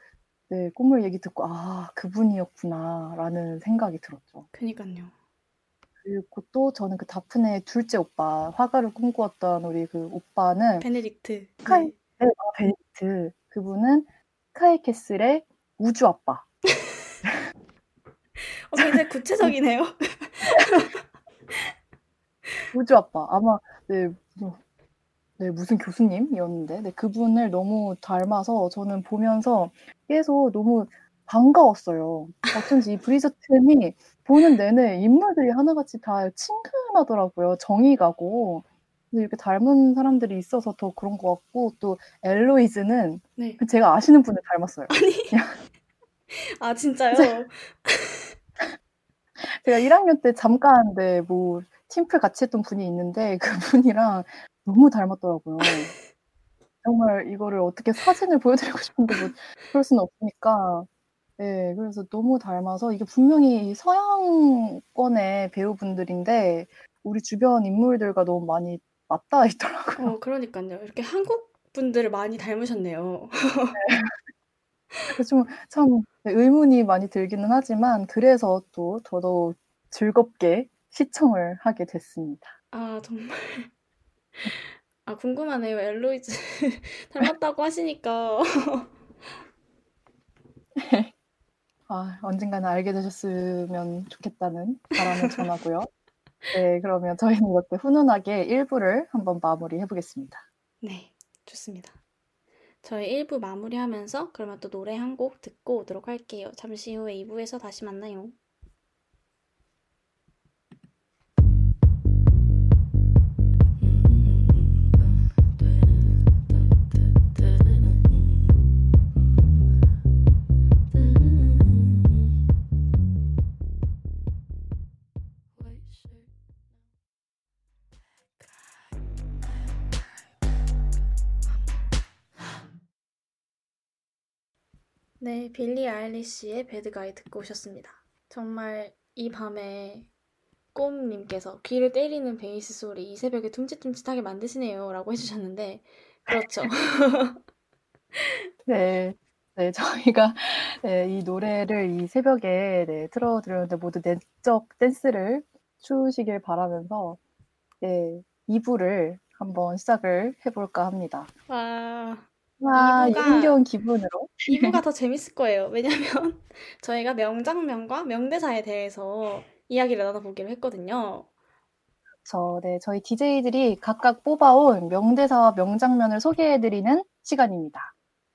네, 꿈을 얘기 듣고 아, 그분이었구나라는 생각이 들었죠. 그니까요. 그리고 또 저는 그 다프네의 둘째 오빠, 화가를 꿈꾸었던 우리 그 오빠는 베네딕트. 스카이, 네. 네, 아, 베네딕트. 그분은 스카이 캐슬의 우주 아빠. [laughs] 어, 굉장히 구체적이네요. [laughs] 우주 아빠. 아마 네, 무슨- 네, 무슨 교수님이었는데 네, 그분을 너무 닮아서 저는 보면서 계속 너무 반가웠어요. 어쩐지 이 브리저튼이 보는 내내 인물들이 하나같이 다 친근하더라고요. 정이 가고. 이렇게 닮은 사람들이 있어서 더 그런 것 같고 또 엘로이즈는 네. 그 제가 아시는 분을 닮았어요. [laughs] 아, 진짜요? [laughs] 제가 1학년 때 잠깐 네, 뭐 팀플 같이 했던 분이 있는데 그분이랑 너무 닮았더라고요. 정말 이거를 어떻게 사진을 보여드리고 싶은데 뭐 그럴 수는 없으니까 네, 그래서 너무 닮아서 이게 분명히 서양권의 배우분들인데 우리 주변 인물들과 너무 많이 맞닿아 있더라고요. 어, 그러니까요. 이렇게 한국 분들을 많이 닮으셨네요. 그래서 좀참 의문이 많이 들기는 하지만 그래서 또 더더욱 즐겁게 시청을 하게 됐습니다. 아, 정말. 아, 궁금하네요. 엘로이즈 [laughs] 닮았다고 하시니까. [laughs] 아, 언젠가는 알게 되셨으면 좋겠다는 바람을 전하고요. 네, 그러면 저희는 이렇게 훈훈하게 1부를 한번 마무리해 보겠습니다. 네, 좋습니다. 저희 1부 마무리하면서 그러면 또 노래 한 곡 듣고 오도록 할게요. 잠시 후에 2부에서 다시 만나요. 네, 빌리 아일리시의 배드가이 듣고 오셨습니다. 정말 이 밤에 꼼님께서 귀를 때리는 베이스 소리 이 새벽에 둠칫둠칫하게 만드시네요 라고 해주셨는데 그렇죠. 네, 네, 저희가 네, 이 노래를 이 새벽에 네, 틀어드렸는데 모두 내적 댄스를 추시길 바라면서 네, 2부를 한번 시작을 해볼까 합니다. 와, 와, 이 이부가- 흥겨운 기분으로 2부가 [laughs] 더 재밌을 거예요. 왜냐면 [laughs] 저희가 명장면과 명대사에 대해서 이야기를 나눠보기로 했거든요. 저, 네, 저희 DJ들이 각각 뽑아온 명대사와 명장면을 소개해드리는 시간입니다.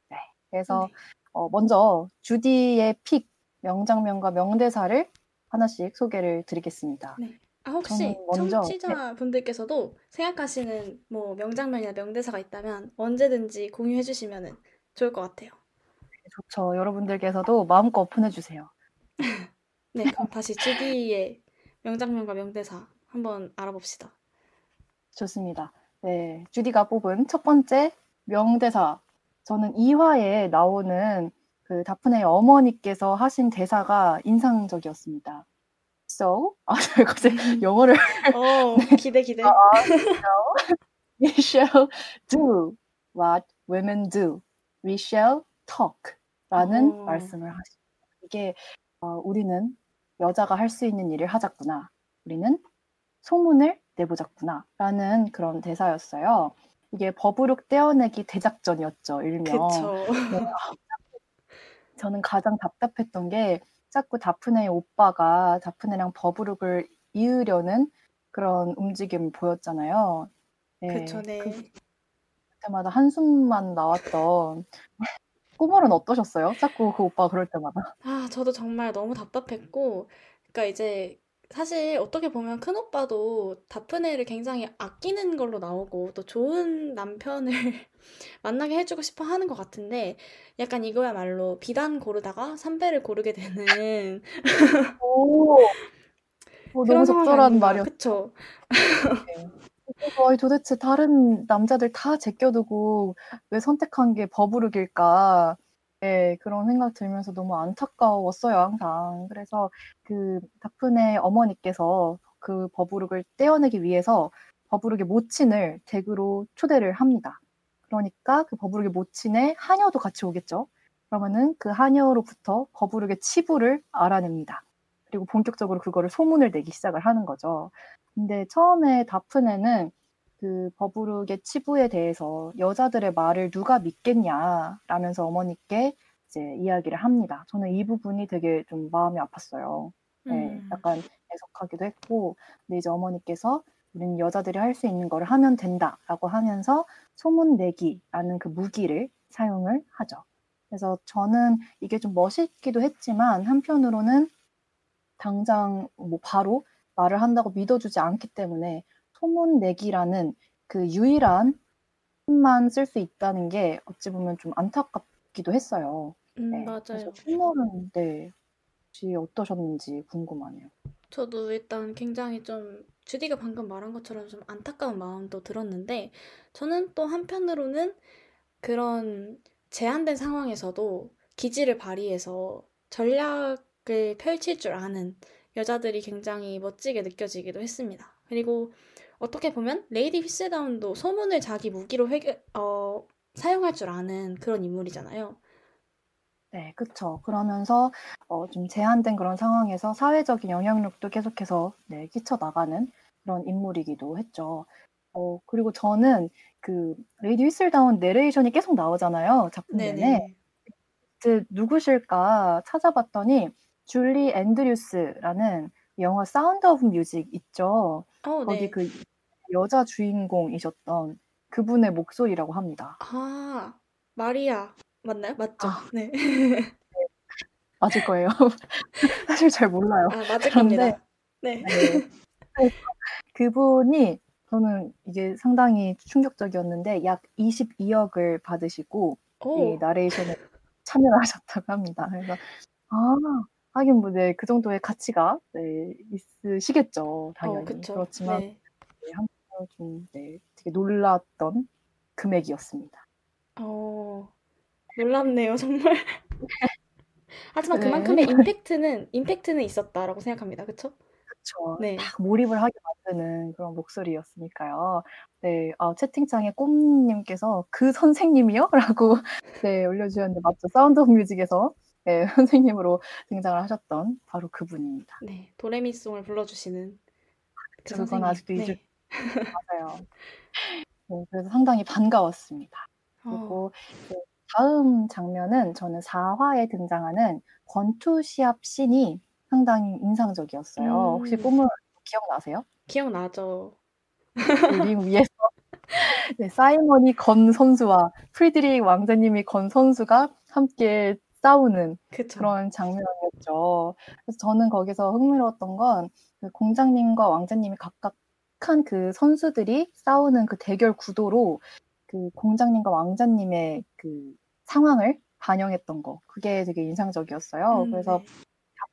네, 그래서 네. 어, 먼저 주디의 픽 명장면과 명대사를 하나씩 소개를 드리겠습니다. 네. 아, 혹시 먼저- 청취자분들께서도 생각하시는 뭐 명장면이나 명대사가 있다면 언제든지 공유해 주시면 좋을 것 같아요. 좋죠. 여러분들께서도 마음껏 오픈해 주세요. [laughs] 네, 그럼 다시 주디의 명장면과 명대사 한번 알아봅시다. 좋습니다. 네, 주디가 뽑은 첫 번째 명대사. 저는 2화에 나오는 그 다프네의 어머니께서 하신 대사가 인상적이었습니다. So, [laughs] 아, 저 갑자기 영어를 어, [laughs] 기대 기대. [laughs] We shall do what women do. We shall talk. 라는 어. 말씀을 하십니다. 이게 어, 우리는 여자가 할 수 있는 일을 하자꾸나. 우리는 소문을 내보자꾸나. 라는 그런 대사였어요. 이게 버브룩 떼어내기 대작전이었죠. 일명. 그쵸. 저는 가장 답답했던 게 자꾸 다프네의 오빠가 다프네랑 버브룩을 이으려는 그런 움직임을 보였잖아요. 네, 그쵸, 네. 그 때마다 한숨만 나왔던 [laughs] 꾸물은 어떠셨어요? 자꾸 그 오빠가 그럴 때마다. 아, 저도 정말 너무 답답했고, 그러니까 이제 사실 어떻게 보면 큰 오빠도 다프네를 굉장히 아끼는 걸로 나오고 또 좋은 남편을 [laughs] 만나게 해주고 싶어 하는 것 같은데 약간 이거야말로 비단 고르다가 삼배를 고르게 되는 오, 어, 그런 적절한. 말이었어요. 그쵸? 네. 아니, 도대체 다른 남자들 다 제껴두고 왜 선택한 게 버부룩일까? 네, 그런 생각 들면서 너무 안타까웠어요, 항상. 그래서 그 다프네 어머니께서 그 버부룩을 떼어내기 위해서 버부룩의 모친을 댁으로 초대를 합니다. 그러니까 그 버부룩의 모친의 하녀도 같이 오겠죠. 그러면은 그 하녀로부터 버부룩의 치부를 알아냅니다. 그리고 본격적으로 그거를 소문을 내기 시작을 하는 거죠. 근데 처음에 다프네는 그 버부룩의 치부에 대해서 여자들의 말을 누가 믿겠냐라면서 어머니께 이제 이야기를 합니다. 저는 이 부분이 되게 좀 마음이 아팠어요. 네, 음. 약간 애석하기도 했고, 근데 이제 어머니께서 우리는 여자들이 할 수 있는 거를 하면 된다라고 하면서 소문 내기라는 그 무기를 사용을 하죠. 그래서 저는 이게 좀 멋있기도 했지만 한편으로는 당장 뭐 바로 말을 한다고 믿어주지 않기 때문에 소문 내기라는 그 유일한 힘만 쓸 수 있다는 게 어찌 보면 좀 안타깝기도 했어요. 음, 네, 맞아요. 춤물은 네, 혹시 어떠셨는지 궁금하네요. 저도 일단 굉장히 좀 주디가 방금 말한 것처럼 좀 안타까운 마음도 들었는데 저는 또 한편으로는 그런 제한된 상황에서도 기지를 발휘해서 전략을 펼칠 줄 아는 여자들이 굉장히 멋지게 느껴지기도 했습니다. 그리고 어떻게 보면 레이디 휘슬다운도 소문을 자기 무기로 회개, 어, 사용할 줄 아는 그런 인물이잖아요. 네, 그쵸. 그러면서 어, 좀 제한된 그런 상황에서 사회적인 영향력도 계속해서 네, 끼쳐 나가는 그런 인물이기도 했죠. 어, 그리고 저는 그 레이디 휘슬다운 내레이션이 계속 나오잖아요. 작품 내내. 그 누구실까 찾아봤더니 줄리 앤드류스라는 영화 사운드 오브 뮤직 있죠. 어, 거기 네. 그 여자 주인공이셨던 그분의 목소리라고 합니다. 아, 마리아. 맞나요? 맞죠? 아. 네. 맞을 거예요. [laughs] 사실 잘 몰라요. 아, 맞을 그런데- 겁니다. 네. 네. 그래서 그분이 저는 이게 상당히 충격적이었는데 약 22억을 받으시고 이 오, 나레이션에 참여를 하셨다고 합니다. 그래서 아 하긴 뭐 네, 그 정도의 가치가 네, 있으시겠죠 당연히 어. 그렇지만 네. 네, 한편으로 좀 네, 되게 놀랐던 금액이었습니다. 어, 놀랍네요, 정말. [laughs] 하지만 네. 그만큼의 임팩트는, 임팩트는 있었다라고 생각합니다. 그쵸? 그렇죠. 네. 딱 몰입을 하게 만드는 그런 목소리였으니까요. 네, 아, 채팅창에 꼼님께서 그 선생님이요? [laughs] 라고 네, 올려주셨는데 맞죠? 사운드 오브 뮤직에서 네, [laughs] 선생님으로 등장을 하셨던 바로 그분입니다. 네. 도레미송을 불러주시는 그 그건 선생님. 아직도 잊을 네. 맞아요. 네, 그래서 상당히 반가웠습니다. 어, 그리고 그 다음 장면은 저는 4화에 등장하는 권투 시합 씬이 상당히 인상적이었어요. 음. 혹시 꾸물 기억나세요? 기억나죠? 그 링 위에서 네, 사이먼이 건 선수와 프리드릭 왕자님이 건 선수가 함께 싸우는 그쵸. 그런 장면이었죠. 그래서 저는 거기서 흥미로웠던 건 그 공작님과 왕자님이 각각 한 그 선수들이 싸우는 그 대결 구도로 그 공장님과 왕자님의 그 상황을 반영했던 거 그게 되게 인상적이었어요. 음, 그래서 네.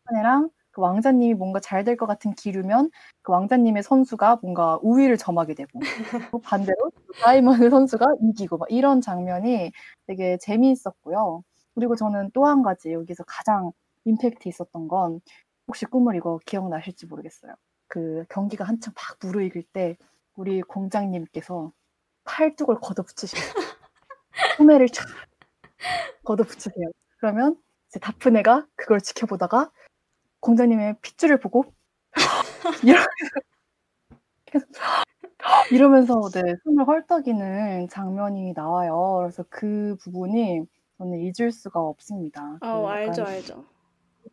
다프네랑 그 왕자님이 뭔가 잘 될 것 같은 기류면 그 왕자님의 선수가 뭔가 우위를 점하게 되고 [laughs] 또 반대로 사이먼의 선수가 이기고 막 이런 장면이 되게 재미있었고요. 그리고 저는 또 한 가지 여기서 가장 임팩트 있었던 건 혹시 꿈을 이거 기억나실지 모르겠어요. 그 경기가 한창 막 무르익을 때 우리 공장님께서 팔뚝을 걷어붙이시고 [laughs] 소매를 촥 걷어붙이세요. 그러면 이제 다프네가 그걸 지켜보다가 공장님의 핏줄을 보고 [laughs] 이러면서 이러면서 네, 숨을 헐떡이는 장면이 나와요. 그래서 그 부분이 저는 잊을 수가 없습니다. 그 어, 알죠, 약간 알죠.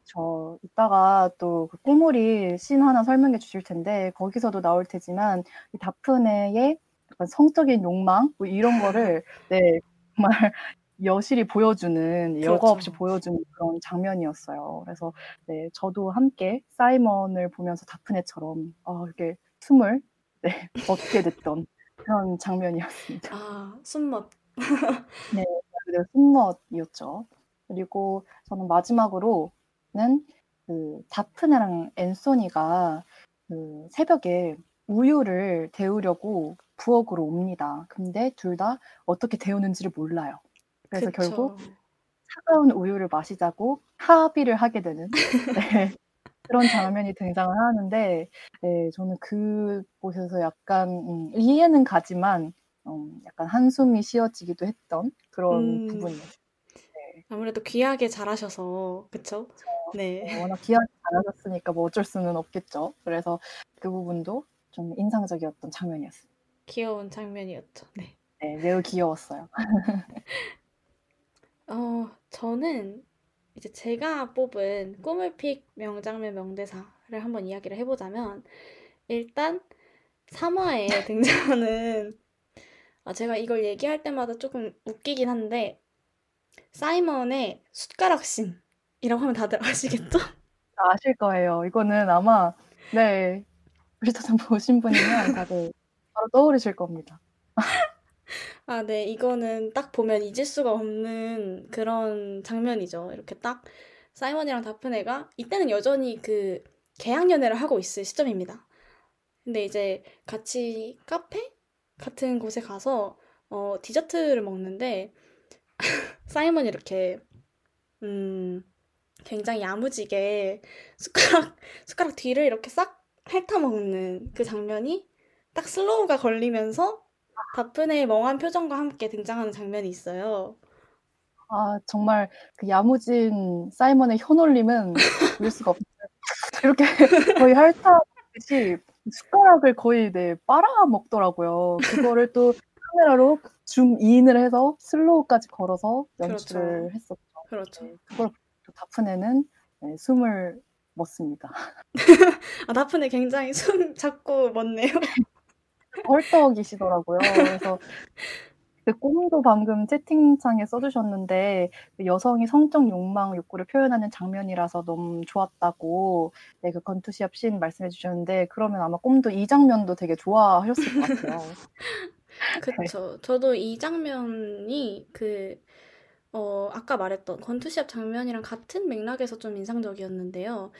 저 이따가 또그 꾸물이 씬 하나 설명해 주실 텐데 거기서도 나올 테지만 이 다프네의 약간 성적인 욕망 뭐 이런 거를 [laughs] 네 정말 여실히 보여주는 여과 그렇죠. 없이 보여주는 그런 장면이었어요. 그래서 네 저도 함께 사이먼을 보면서 다프네처럼 아 이렇게 숨을 네 [laughs] 멎게 됐던 그런 장면이었습니다. 아, 숨멋. 그대로 숨멋이었죠. 그리고 저는 마지막으로는 그 다프네랑 앤소니가 그 새벽에 우유를 데우려고 부엌으로 옵니다. 근데 둘 다 어떻게 데우는지를 몰라요. 그래서 그쵸. 결국 차가운 우유를 마시자고 합의를 하게 되는 [laughs] 네, 그런 장면이 등장을 하는데 네, 저는 그곳에서 약간 음, 이해는 가지만 음, 약간 한숨이 쉬어지기도 했던 그런 음. 부분이에요. 아무래도 귀하게 잘하셔서 그쵸? 네. 워낙 귀하게 잘하셨으니까 뭐 어쩔 수는 없겠죠. 그래서 그 부분도 좀 인상적이었던 장면이었어요. 귀여운 장면이었죠. 네. 네, 매우 귀여웠어요. [laughs] 어, 저는 이제 제가 뽑은 꿈을 픽 명장면 명대사를 한번 이야기를 해보자면 일단 3화에 [laughs] 등장하는 아, 제가 이걸 얘기할 때마다 조금 웃기긴 한데 사이먼의 숟가락 씬 이라고 하면 다들 아시겠죠? 아실 거예요. 이거는 아마 네 브리터ton 보신 분이면 다들 바로 떠오르실 겁니다. [laughs] 아, 네, 이거는 딱 보면 잊을 수가 없는 그런 장면이죠. 이렇게 딱 사이먼이랑 다프네가 이때는 여전히 그 계약 연애를 하고 있을 시점입니다. 근데 이제 같이 카페 같은 곳에 가서 어, 디저트를 먹는데 [laughs] 사이먼이 이렇게 음, 굉장히 야무지게 숟가락 [laughs] 숟가락 뒤를 이렇게 싹 핥아 먹는 그 장면이 딱 슬로우가 걸리면서 다프네의 멍한 표정과 함께 등장하는 장면이 있어요. 아 정말 그 야무진 사이먼의 혀놀림은 볼 수가 없어요. [laughs] 이렇게 거의 핥아듯이 숟가락을 거의 네 빨아 먹더라고요. 그거를 또 카메라로 줌 인을 해서 슬로우까지 걸어서 연출을 그렇죠. 했었죠. 그렇죠. 네, 그걸 또 다프네는 네, 숨을 멎습니다. [laughs] 아, 다프네 굉장히 숨 잡고 멎네요. [laughs] 헐떡이시더라고요. 그래서 그 꿈도 방금 채팅창에 써주셨는데 그 여성이 성적 욕망, 욕구를 표현하는 장면이라서 너무 좋았다고 네, 그 건투시합 씬 말씀해 주셨는데 그러면 아마 꿈도 이 장면도 되게 좋아하셨을 것 같아요. [laughs] 그쵸. 저도 이 장면이 그, 어, 아까 말했던 권투시합 장면이랑 같은 맥락에서 좀 인상적이었는데요.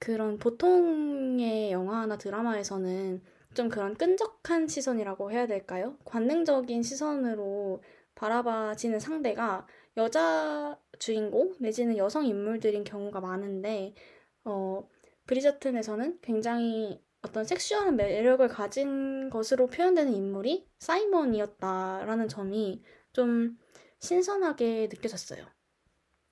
그런 보통의 영화나 드라마에서는 좀 그런 끈적한 시선이라고 해야 될까요? 관능적인 시선으로 바라봐지는 상대가 여자 주인공 내지는 여성 인물들인 경우가 많은데, 어, 브리저튼에서는 굉장히 어떤 섹슈얼한 매력을 가진 것으로 표현되는 인물이 사이먼이었다라는 점이 좀 신선하게 느껴졌어요.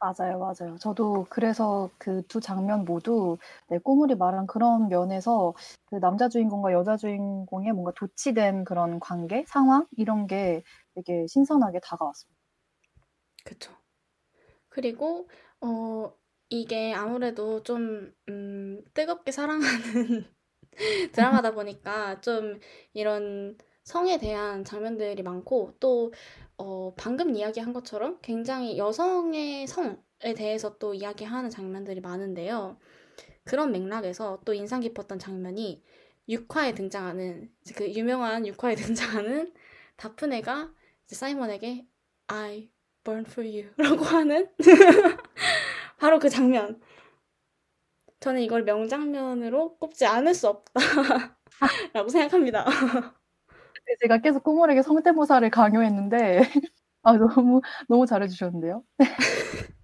맞아요, 맞아요. 저도 그래서 그 두 장면 모두 네, 꼬물이 말한 그런 면에서 그 남자 주인공과 여자 주인공의 뭔가 도치된 그런 관계, 상황 이런 게 되게 신선하게 다가왔습니다. 그쵸. 그리고, 어, 이게 아무래도 좀, 음, 뜨겁게 사랑하는 [laughs] 드라마다 보니까 좀 이런 성에 대한 장면들이 많고 또 어, 방금 이야기한 것처럼 굉장히 여성의 성에 대해서 또 이야기하는 장면들이 많은데요. 그런 맥락에서 또 인상 깊었던 장면이 6화에 등장하는 그 유명한 6화에 [laughs] 등장하는 다프네가 사이먼에게 I burn for you라고 [laughs] 하는 [laughs] 바로 그 장면. 저는 이걸 명장면으로 꼽지 않을 수 없다라고 생각합니다. 네, 제가 계속 꼬물에게 성대모사를 강요했는데 [laughs] 아 너무 너무 잘해주셨는데요. [laughs]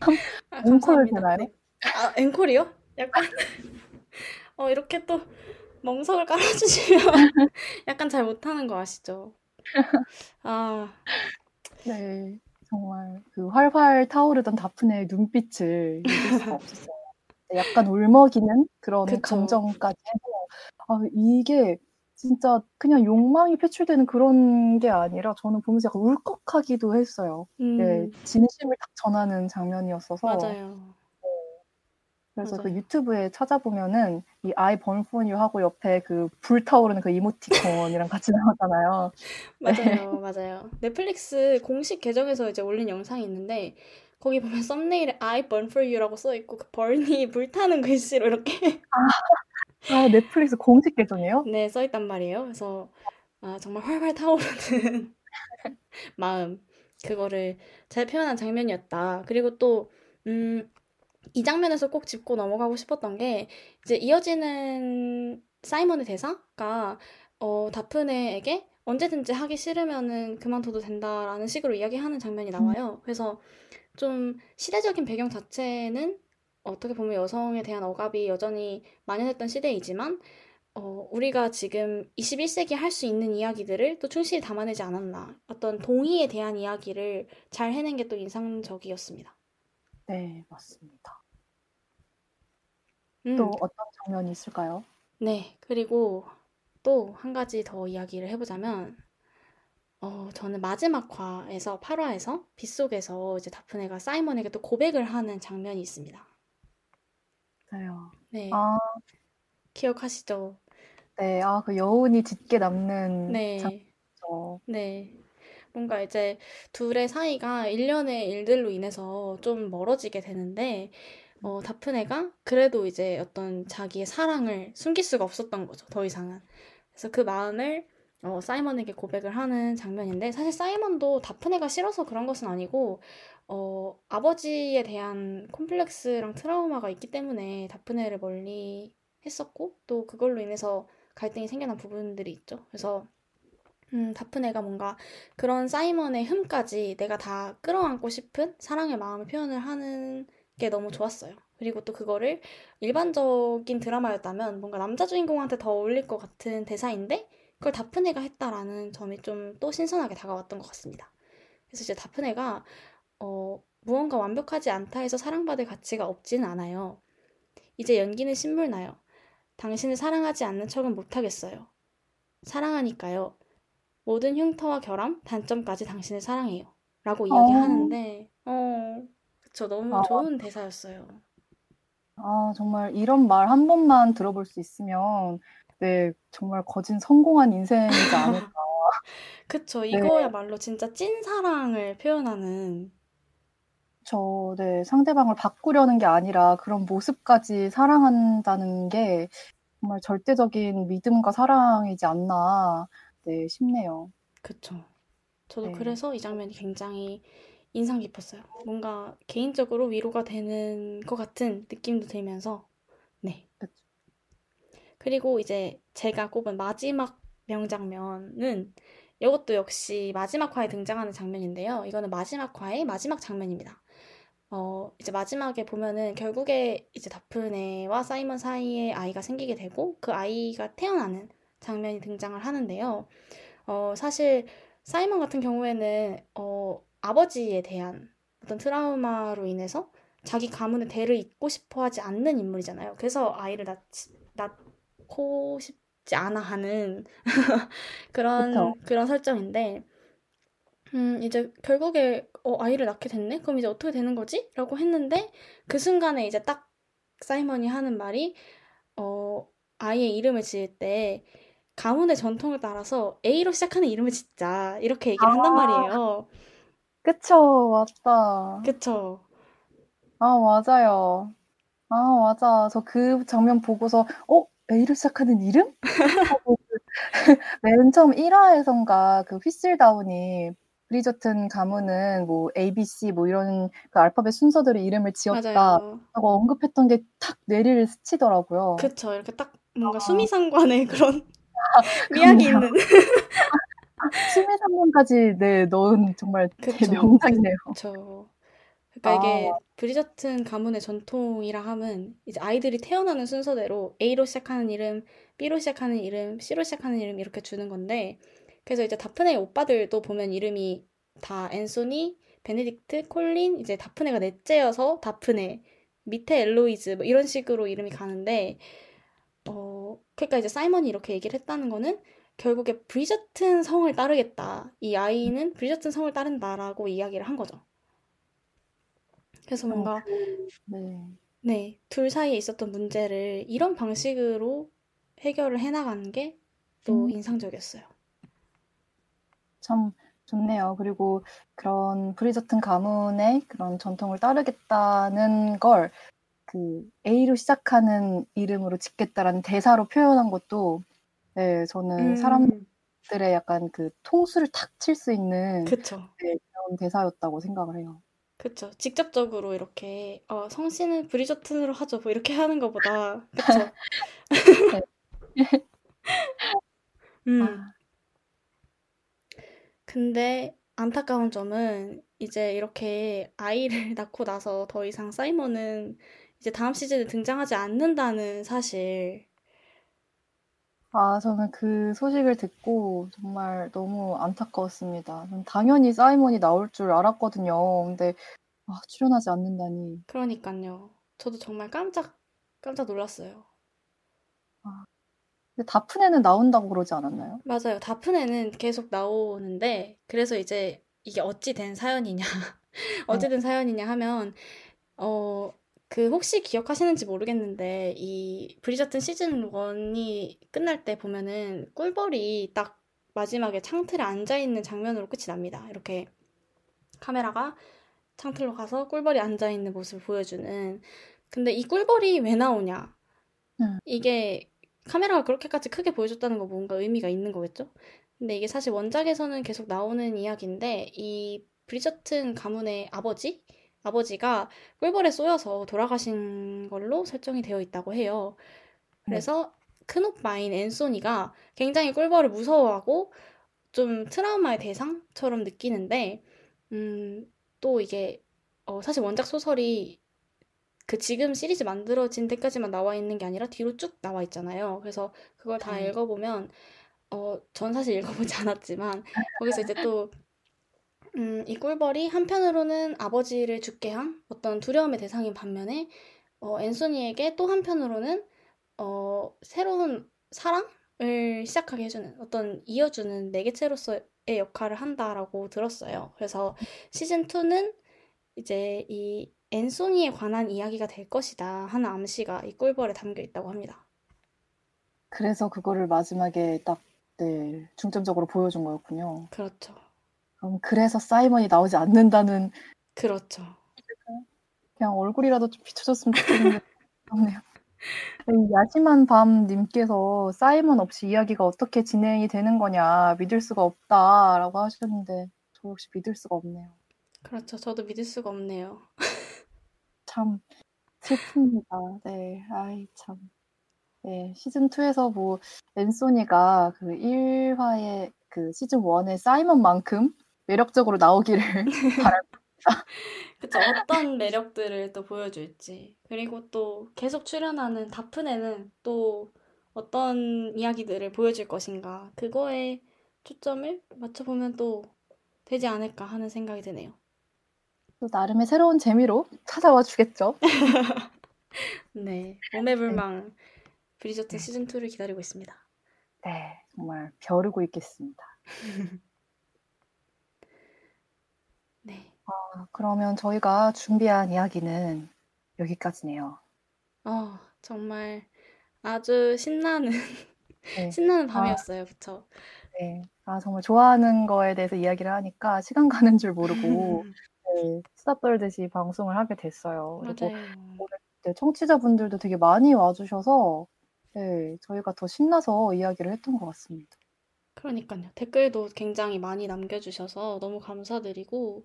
아, 앵콜. 되나요? 네. 아, 앵콜이요? 약간 [laughs] 어, 이렇게 또 멍석을 깔아주시면 약간 잘 못하는 거 아시죠? 아, 네, 정말 그 활활 타오르던 다프네의 눈빛을 잊을 수가 없었어요. 약간 울먹이는 그런 그쵸. 감정까지 해서 아 이게 진짜 그냥 욕망이 표출되는 그런 게 아니라 저는 보면서 약간 울컥하기도 했어요. 네, 음, 진심을 딱 전하는 장면이었어서 맞아요. 그래서 그 맞아요. 유튜브에 찾아보면은 이 I burn for you 하고 옆에 그 불타오르는 그 이모티콘이랑 같이 [laughs] 나왔잖아요. 네. 맞아요, 맞아요. 넷플릭스 공식 계정에서 이제 올린 영상이 있는데 거기 보면 썸네일에 I burn for you라고 써 있고 그 burn이 불타는 글씨로 이렇게 아 넷플릭스 공식 계정이에요? 네, 써 있단 말이에요. 그래서 아, 정말 활활 타오르는 [laughs] 마음 그거를 잘 표현한 장면이었다. 그리고 또 음, 이 장면에서 꼭 짚고 넘어가고 싶었던 게 이제 이어지는 사이먼의 대사가 어, 다프네에게 언제든지 하기 싫으면은 그만둬도 된다라는 식으로 이야기하는 장면이 나와요. 그래서 좀 시대적인 배경 자체는 어떻게 보면 여성에 대한 억압이 여전히 만연했던 시대이지만 어, 우리가 지금 21세기 할 수 있는 이야기들을 또 충실히 담아내지 않았나. 어떤 동의에 대한 이야기를 잘 해낸 게 또 인상적이었습니다. 네, 맞습니다. 음, 또 어떤 장면이 있을까요? 네. 그리고 또 한 가지 더 이야기를 해보자면, 어, 저는 마지막 화에서, 8화에서 빗속에서 이제 다프네가 사이먼에게 또 고백을 하는 장면이 있습니다. 맞아요. 네. 아, 기억하시죠? 네. 아, 그 여운이 짙게 남는 네. 장면이죠. 네. 뭔가 이제 둘의 사이가 일련의 일들로 인해서 좀 멀어지게 되는데, 어, 다프네가 그래도 이제 어떤 자기의 사랑을 숨길 수가 없었던 거죠, 더 이상은. 그래서 그 마음을 어, 사이먼에게 고백을 하는 장면인데, 사실 사이먼도 다프네가 싫어서 그런 것은 아니고, 어, 아버지에 대한 콤플렉스랑 트라우마가 있기 때문에 다프네를 멀리 했었고, 또 그걸로 인해서 갈등이 생겨난 부분들이 있죠. 그래서 음, 다프네가 뭔가 그런 사이먼의 흠까지 내가 다 끌어안고 싶은 사랑의 마음을 표현을 하는 게 너무 좋았어요. 그리고 또 그거를 일반적인 드라마였다면 뭔가 남자 주인공한테 더 어울릴 것 같은 대사인데 그걸 다프네가 했다라는 점이 좀 또 신선하게 다가왔던 것 같습니다. 그래서 이제 다프네가 어, 무언가 완벽하지 않다 해서 사랑받을 가치가 없지는 않아요. 이제 연기는 신물나요. 당신을 사랑하지 않는 척은 못하겠어요. 사랑하니까요. 모든 흉터와 결함, 단점까지 당신을 사랑해요. 라고 어, 이야기하는데, 어, 그쵸. 너무 아, 좋은 대사였어요. 아, 정말 이런 말 한 번만 들어볼 수 있으면, 네, 정말 거진 성공한 인생이지 않을까. [laughs] 그쵸. 네, 이거야말로 진짜 찐 사랑을 표현하는, 저, 네, 상대방을 바꾸려는 게 아니라 그런 모습까지 사랑한다는 게 정말 절대적인 믿음과 사랑이지 않나, 네, 싶네요. 그쵸. 저도 네, 그래서 이 장면이 굉장히 인상 깊었어요. 뭔가 개인적으로 위로가 되는 것 같은 느낌도 들면서, 네. 그쵸. 그리고 이제 제가 꼽은 마지막 명장면은 이것도 역시 마지막 화에 등장하는 장면인데요. 이거는 마지막 화의 마지막 장면입니다. 어, 이제 마지막에 보면은 결국에 이제 다프네와 사이먼 사이에 아이가 생기게 되고 그 아이가 태어나는 장면이 등장을 하는데요. 어, 사실 사이먼 같은 경우에는 어, 아버지에 대한 어떤 트라우마로 인해서 자기 가문의 대를 잇고 싶어 하지 않는 인물이잖아요. 그래서 아이를 낳지, 낳고 싶지 않아 하는 [laughs] 그쵸. 그런, 그런 설정인데, 음, 이제 결국에 어, 아이를 낳게 됐네? 그럼 이제 어떻게 되는 거지? 라고 했는데 그 순간에 이제 딱 사이먼이 하는 말이 어, 아이의 이름을 지을 때 가문의 전통을 따라서 A로 시작하는 이름을 짓자 이렇게 얘기를 한단 아, 말이에요. 그쵸, 맞다. 그쵸? 아, 맞아요. 아, 맞아. 저 그 장면 보고서, 어? A로 시작하는 이름? [laughs] 맨 처음 1화에선가 그 휘슬다운이 브리저튼 가문은 뭐 ABC 뭐 이런 그 알파벳 순서대로 이름을 지었다 맞아요. 하고 언급했던 게 탁 뇌리를 스치더라고요. 그쵸? 이렇게 딱 뭔가 아, 수미상관의 [laughs] 그런 미학이 그렇네요. 있는 [laughs] 수미상관까지 네, 넣은 정말? 대명작이네요. 그쵸? 그러니까 아, 이게 브리저튼 가문의 전통이라 함은 이제 아이들이 태어나는 순서대로 A로 시작하는 이름, B로 시작하는 이름, C로 시작하는 이름 이렇게 주는 건데 그래서 이제 다프네 오빠들도 보면 이름이 다 앤소니, 베네딕트, 콜린, 이제 다프네가 넷째여서 다프네, 밑에 엘로이즈 뭐 이런 식으로 이름이 가는데 어 그러니까 이제 사이먼이 이렇게 얘기를 했다는 거는 결국에 브리저튼 성을 따르겠다. 이 아이는 브리저튼 성을 따른다라고 이야기를 한 거죠. 그래서 어, 뭔가 그, 네. 네, 둘 사이에 있었던 문제를 이런 방식으로 해결을 해나가는 게또 음, 인상적이었어요. 참 좋네요. 그리고 그런 브리저튼 가문의 그런 전통을 따르겠다는 걸 그 A로 시작하는 이름으로 짓겠다라는 대사로 표현한 것도 네, 저는 음, 사람들의 약간 그 통수를 탁 칠 수 있는 그쵸. 네, 그런 대사였다고 생각을 해요. 그쵸. 직접적으로 이렇게 어, 성씨는 브리저튼으로 하죠. 뭐 이렇게 하는 것보다 그쵸. [laughs] [laughs] 음. 아, 근데 안타까운 점은 이제 이렇게 아이를 [laughs] 낳고 나서 더 이상 사이먼은 이제 다음 시즌에 등장하지 않는다는 사실. 아, 저는 그 소식을 듣고 정말 너무 안타까웠습니다. 전 당연히 사이먼이 나올 줄 알았거든요. 근데 아, 출연하지 않는다니. 그러니까요. 저도 정말 깜짝 깜짝 놀랐어요. 근데 다프네는 나온다고 그러지 않았나요? 맞아요. 다프네는 계속 나오는데 그래서 이제 이게 어찌 된 사연이냐. [laughs] 어찌 된 사연이냐 하면 어 그 혹시 기억하시는지 모르겠는데 이 브리저튼 시즌 1이 끝날 때 보면은 꿀벌이 딱 마지막에 창틀에 앉아 있는 장면으로 끝이 납니다. 이렇게 카메라가 창틀로 가서 꿀벌이 앉아 있는 모습을 보여주는. 근데 이 꿀벌이 왜 나오냐? 음. 이게 카메라가 그렇게까지 크게 보여줬다는 거 뭔가 의미가 있는 거겠죠? 근데 이게 사실 원작에서는 계속 나오는 이야기인데 이 브리저튼 가문의 아버지? 아버지가 꿀벌에 쏘여서 돌아가신 걸로 설정이 되어 있다고 해요. 그래서 큰 오빠인 앤소니가 굉장히 꿀벌을 무서워하고 좀 트라우마의 대상처럼 느끼는데 음, 또 이게 어, 사실 원작 소설이 그 지금 시리즈 만들어진 데까지만 나와 있는 게 아니라 뒤로 쭉 나와 있잖아요. 그래서 그걸 다 네. 읽어보면 어, 전 사실 읽어보지 [laughs] 않았지만 거기서 이제 또 음, 이 꿀벌이 한편으로는 아버지를 죽게 한 어떤 두려움의 대상인 반면에 어, 앤소니에게 또 한편으로는 어, 새로운 사랑을 시작하게 해주는 어떤 이어주는 매개체로서의 역할을 한다라고 들었어요. 그래서 시즌 2는 이제 이 앤소니에 관한 이야기가 될 것이다 하는 암시가 이 꿀벌에 담겨 있다고 합니다. 그래서 그거를 마지막에 딱, 네, 중점적으로 보여준 거였군요. 그렇죠. 그럼 그래서 사이먼이 나오지 않는다는 그렇죠. 그냥 얼굴이라도 좀 비춰줬으면 좋겠는데 [laughs] 없네요. 이 야심한 밤 님께서 사이먼 없이 이야기가 어떻게 진행이 되는 거냐 믿을 수가 없다라고 하셨는데 저 역시 믿을 수가 없네요. 그렇죠. 저도 믿을 수가 없네요. [laughs] 참 슬픕니다. 네, 아이 참. 네, 시즌 2에서 뭐 앤소니가 그 1화의 그 시즌 1의 사이먼만큼 매력적으로 나오기를 [laughs] 바랄 그쵸. 어떤 매력들을 또 보여줄지. 그리고 또 계속 출연하는 다프네는 또 어떤 이야기들을 보여줄 것인가. 그거에 초점을 맞춰보면 또 되지 않을까 하는 생각이 드네요. 또 나름의 새로운 재미로 찾아와 주겠죠. [laughs] 네. 몸의 불망 브리저튼 시즌 2를 기다리고 있습니다. 네, 정말 벼르고 있겠습니다. [laughs] 네. 아, 그러면 저희가 준비한 이야기는 여기까지네요. 어, 정말 아주 신나는, 네. [laughs] 신나는 밤이었어요. 그쵸? 네. 아, 정말 좋아하는 거에 대해서 이야기를 하니까 시간 가는 줄 모르고 네, 수다 떨듯이 방송을 하게 됐어요. 그리고 맞아요. 네, 청취자분들도 되게 많이 와주셔서 네, 저희가 더 신나서 이야기를 했던 것 같습니다. 그러니까요. 댓글도 굉장히 많이 남겨주셔서 너무 감사드리고,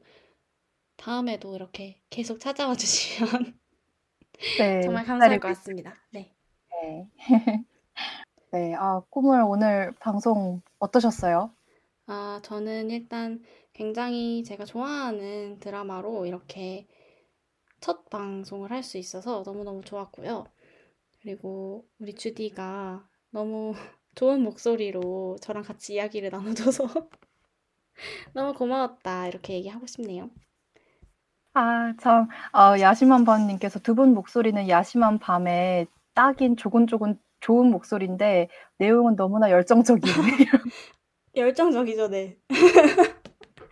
다음에도 이렇게 계속 찾아와 주시면 네, [laughs] 정말 감사할 것 같습니다. 네. 네. [laughs] 네, 아, 꿈을 오늘 방송 어떠셨어요? 아, 저는 일단 굉장히 제가 좋아하는 드라마로 이렇게 첫 방송을 할 수 있어서 너무너무 좋았고요. 그리고 우리 주디가 너무 [laughs] 좋은 목소리로 저랑 같이 이야기를 나눠줘서 [laughs] 너무 고마웠다. 이렇게 얘기하고 싶네요. 아, 참, 아, 야심한 밤님께서 두 분 목소리는 야심한 밤에 딱인 조곤조곤 좋은 목소리인데 내용은 너무나 열정적이네요. [laughs] 열정적이죠, 네.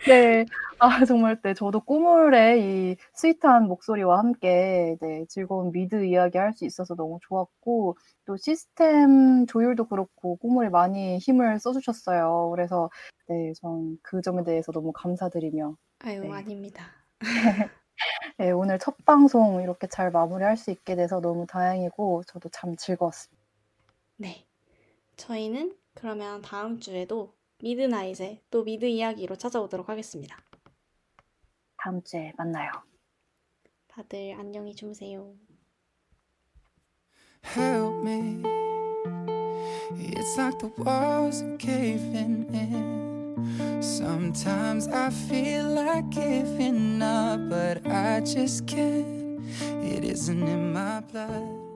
네, 아, 정말 네, 저도 꾸물의 이 sweet한 목소리와 함께 네, 즐거운 미드 이야기 할 수 있어서 너무 좋았고 또 시스템 조율도 그렇고 꾸물이 많이 힘을 써주셨어요. 그래서 네, 전 그 점에 대해서 너무 감사드리며 아유, 네. 아닙니다. [laughs] 네, 오늘 첫 방송 이렇게 잘 마무리할 수 있게 돼서 너무 다행이고 저도 참 즐거웠습니다. 네. 저희는 그러면 다음 주에도 미드나잇에 또 미드 이야기로 찾아오도록 하겠습니다. 다음 주에 만나요. 다들 안녕히 주무세요. help me. It's like the walls are caving in. Sometimes I feel like giving up, but I just can't. It isn't in my blood.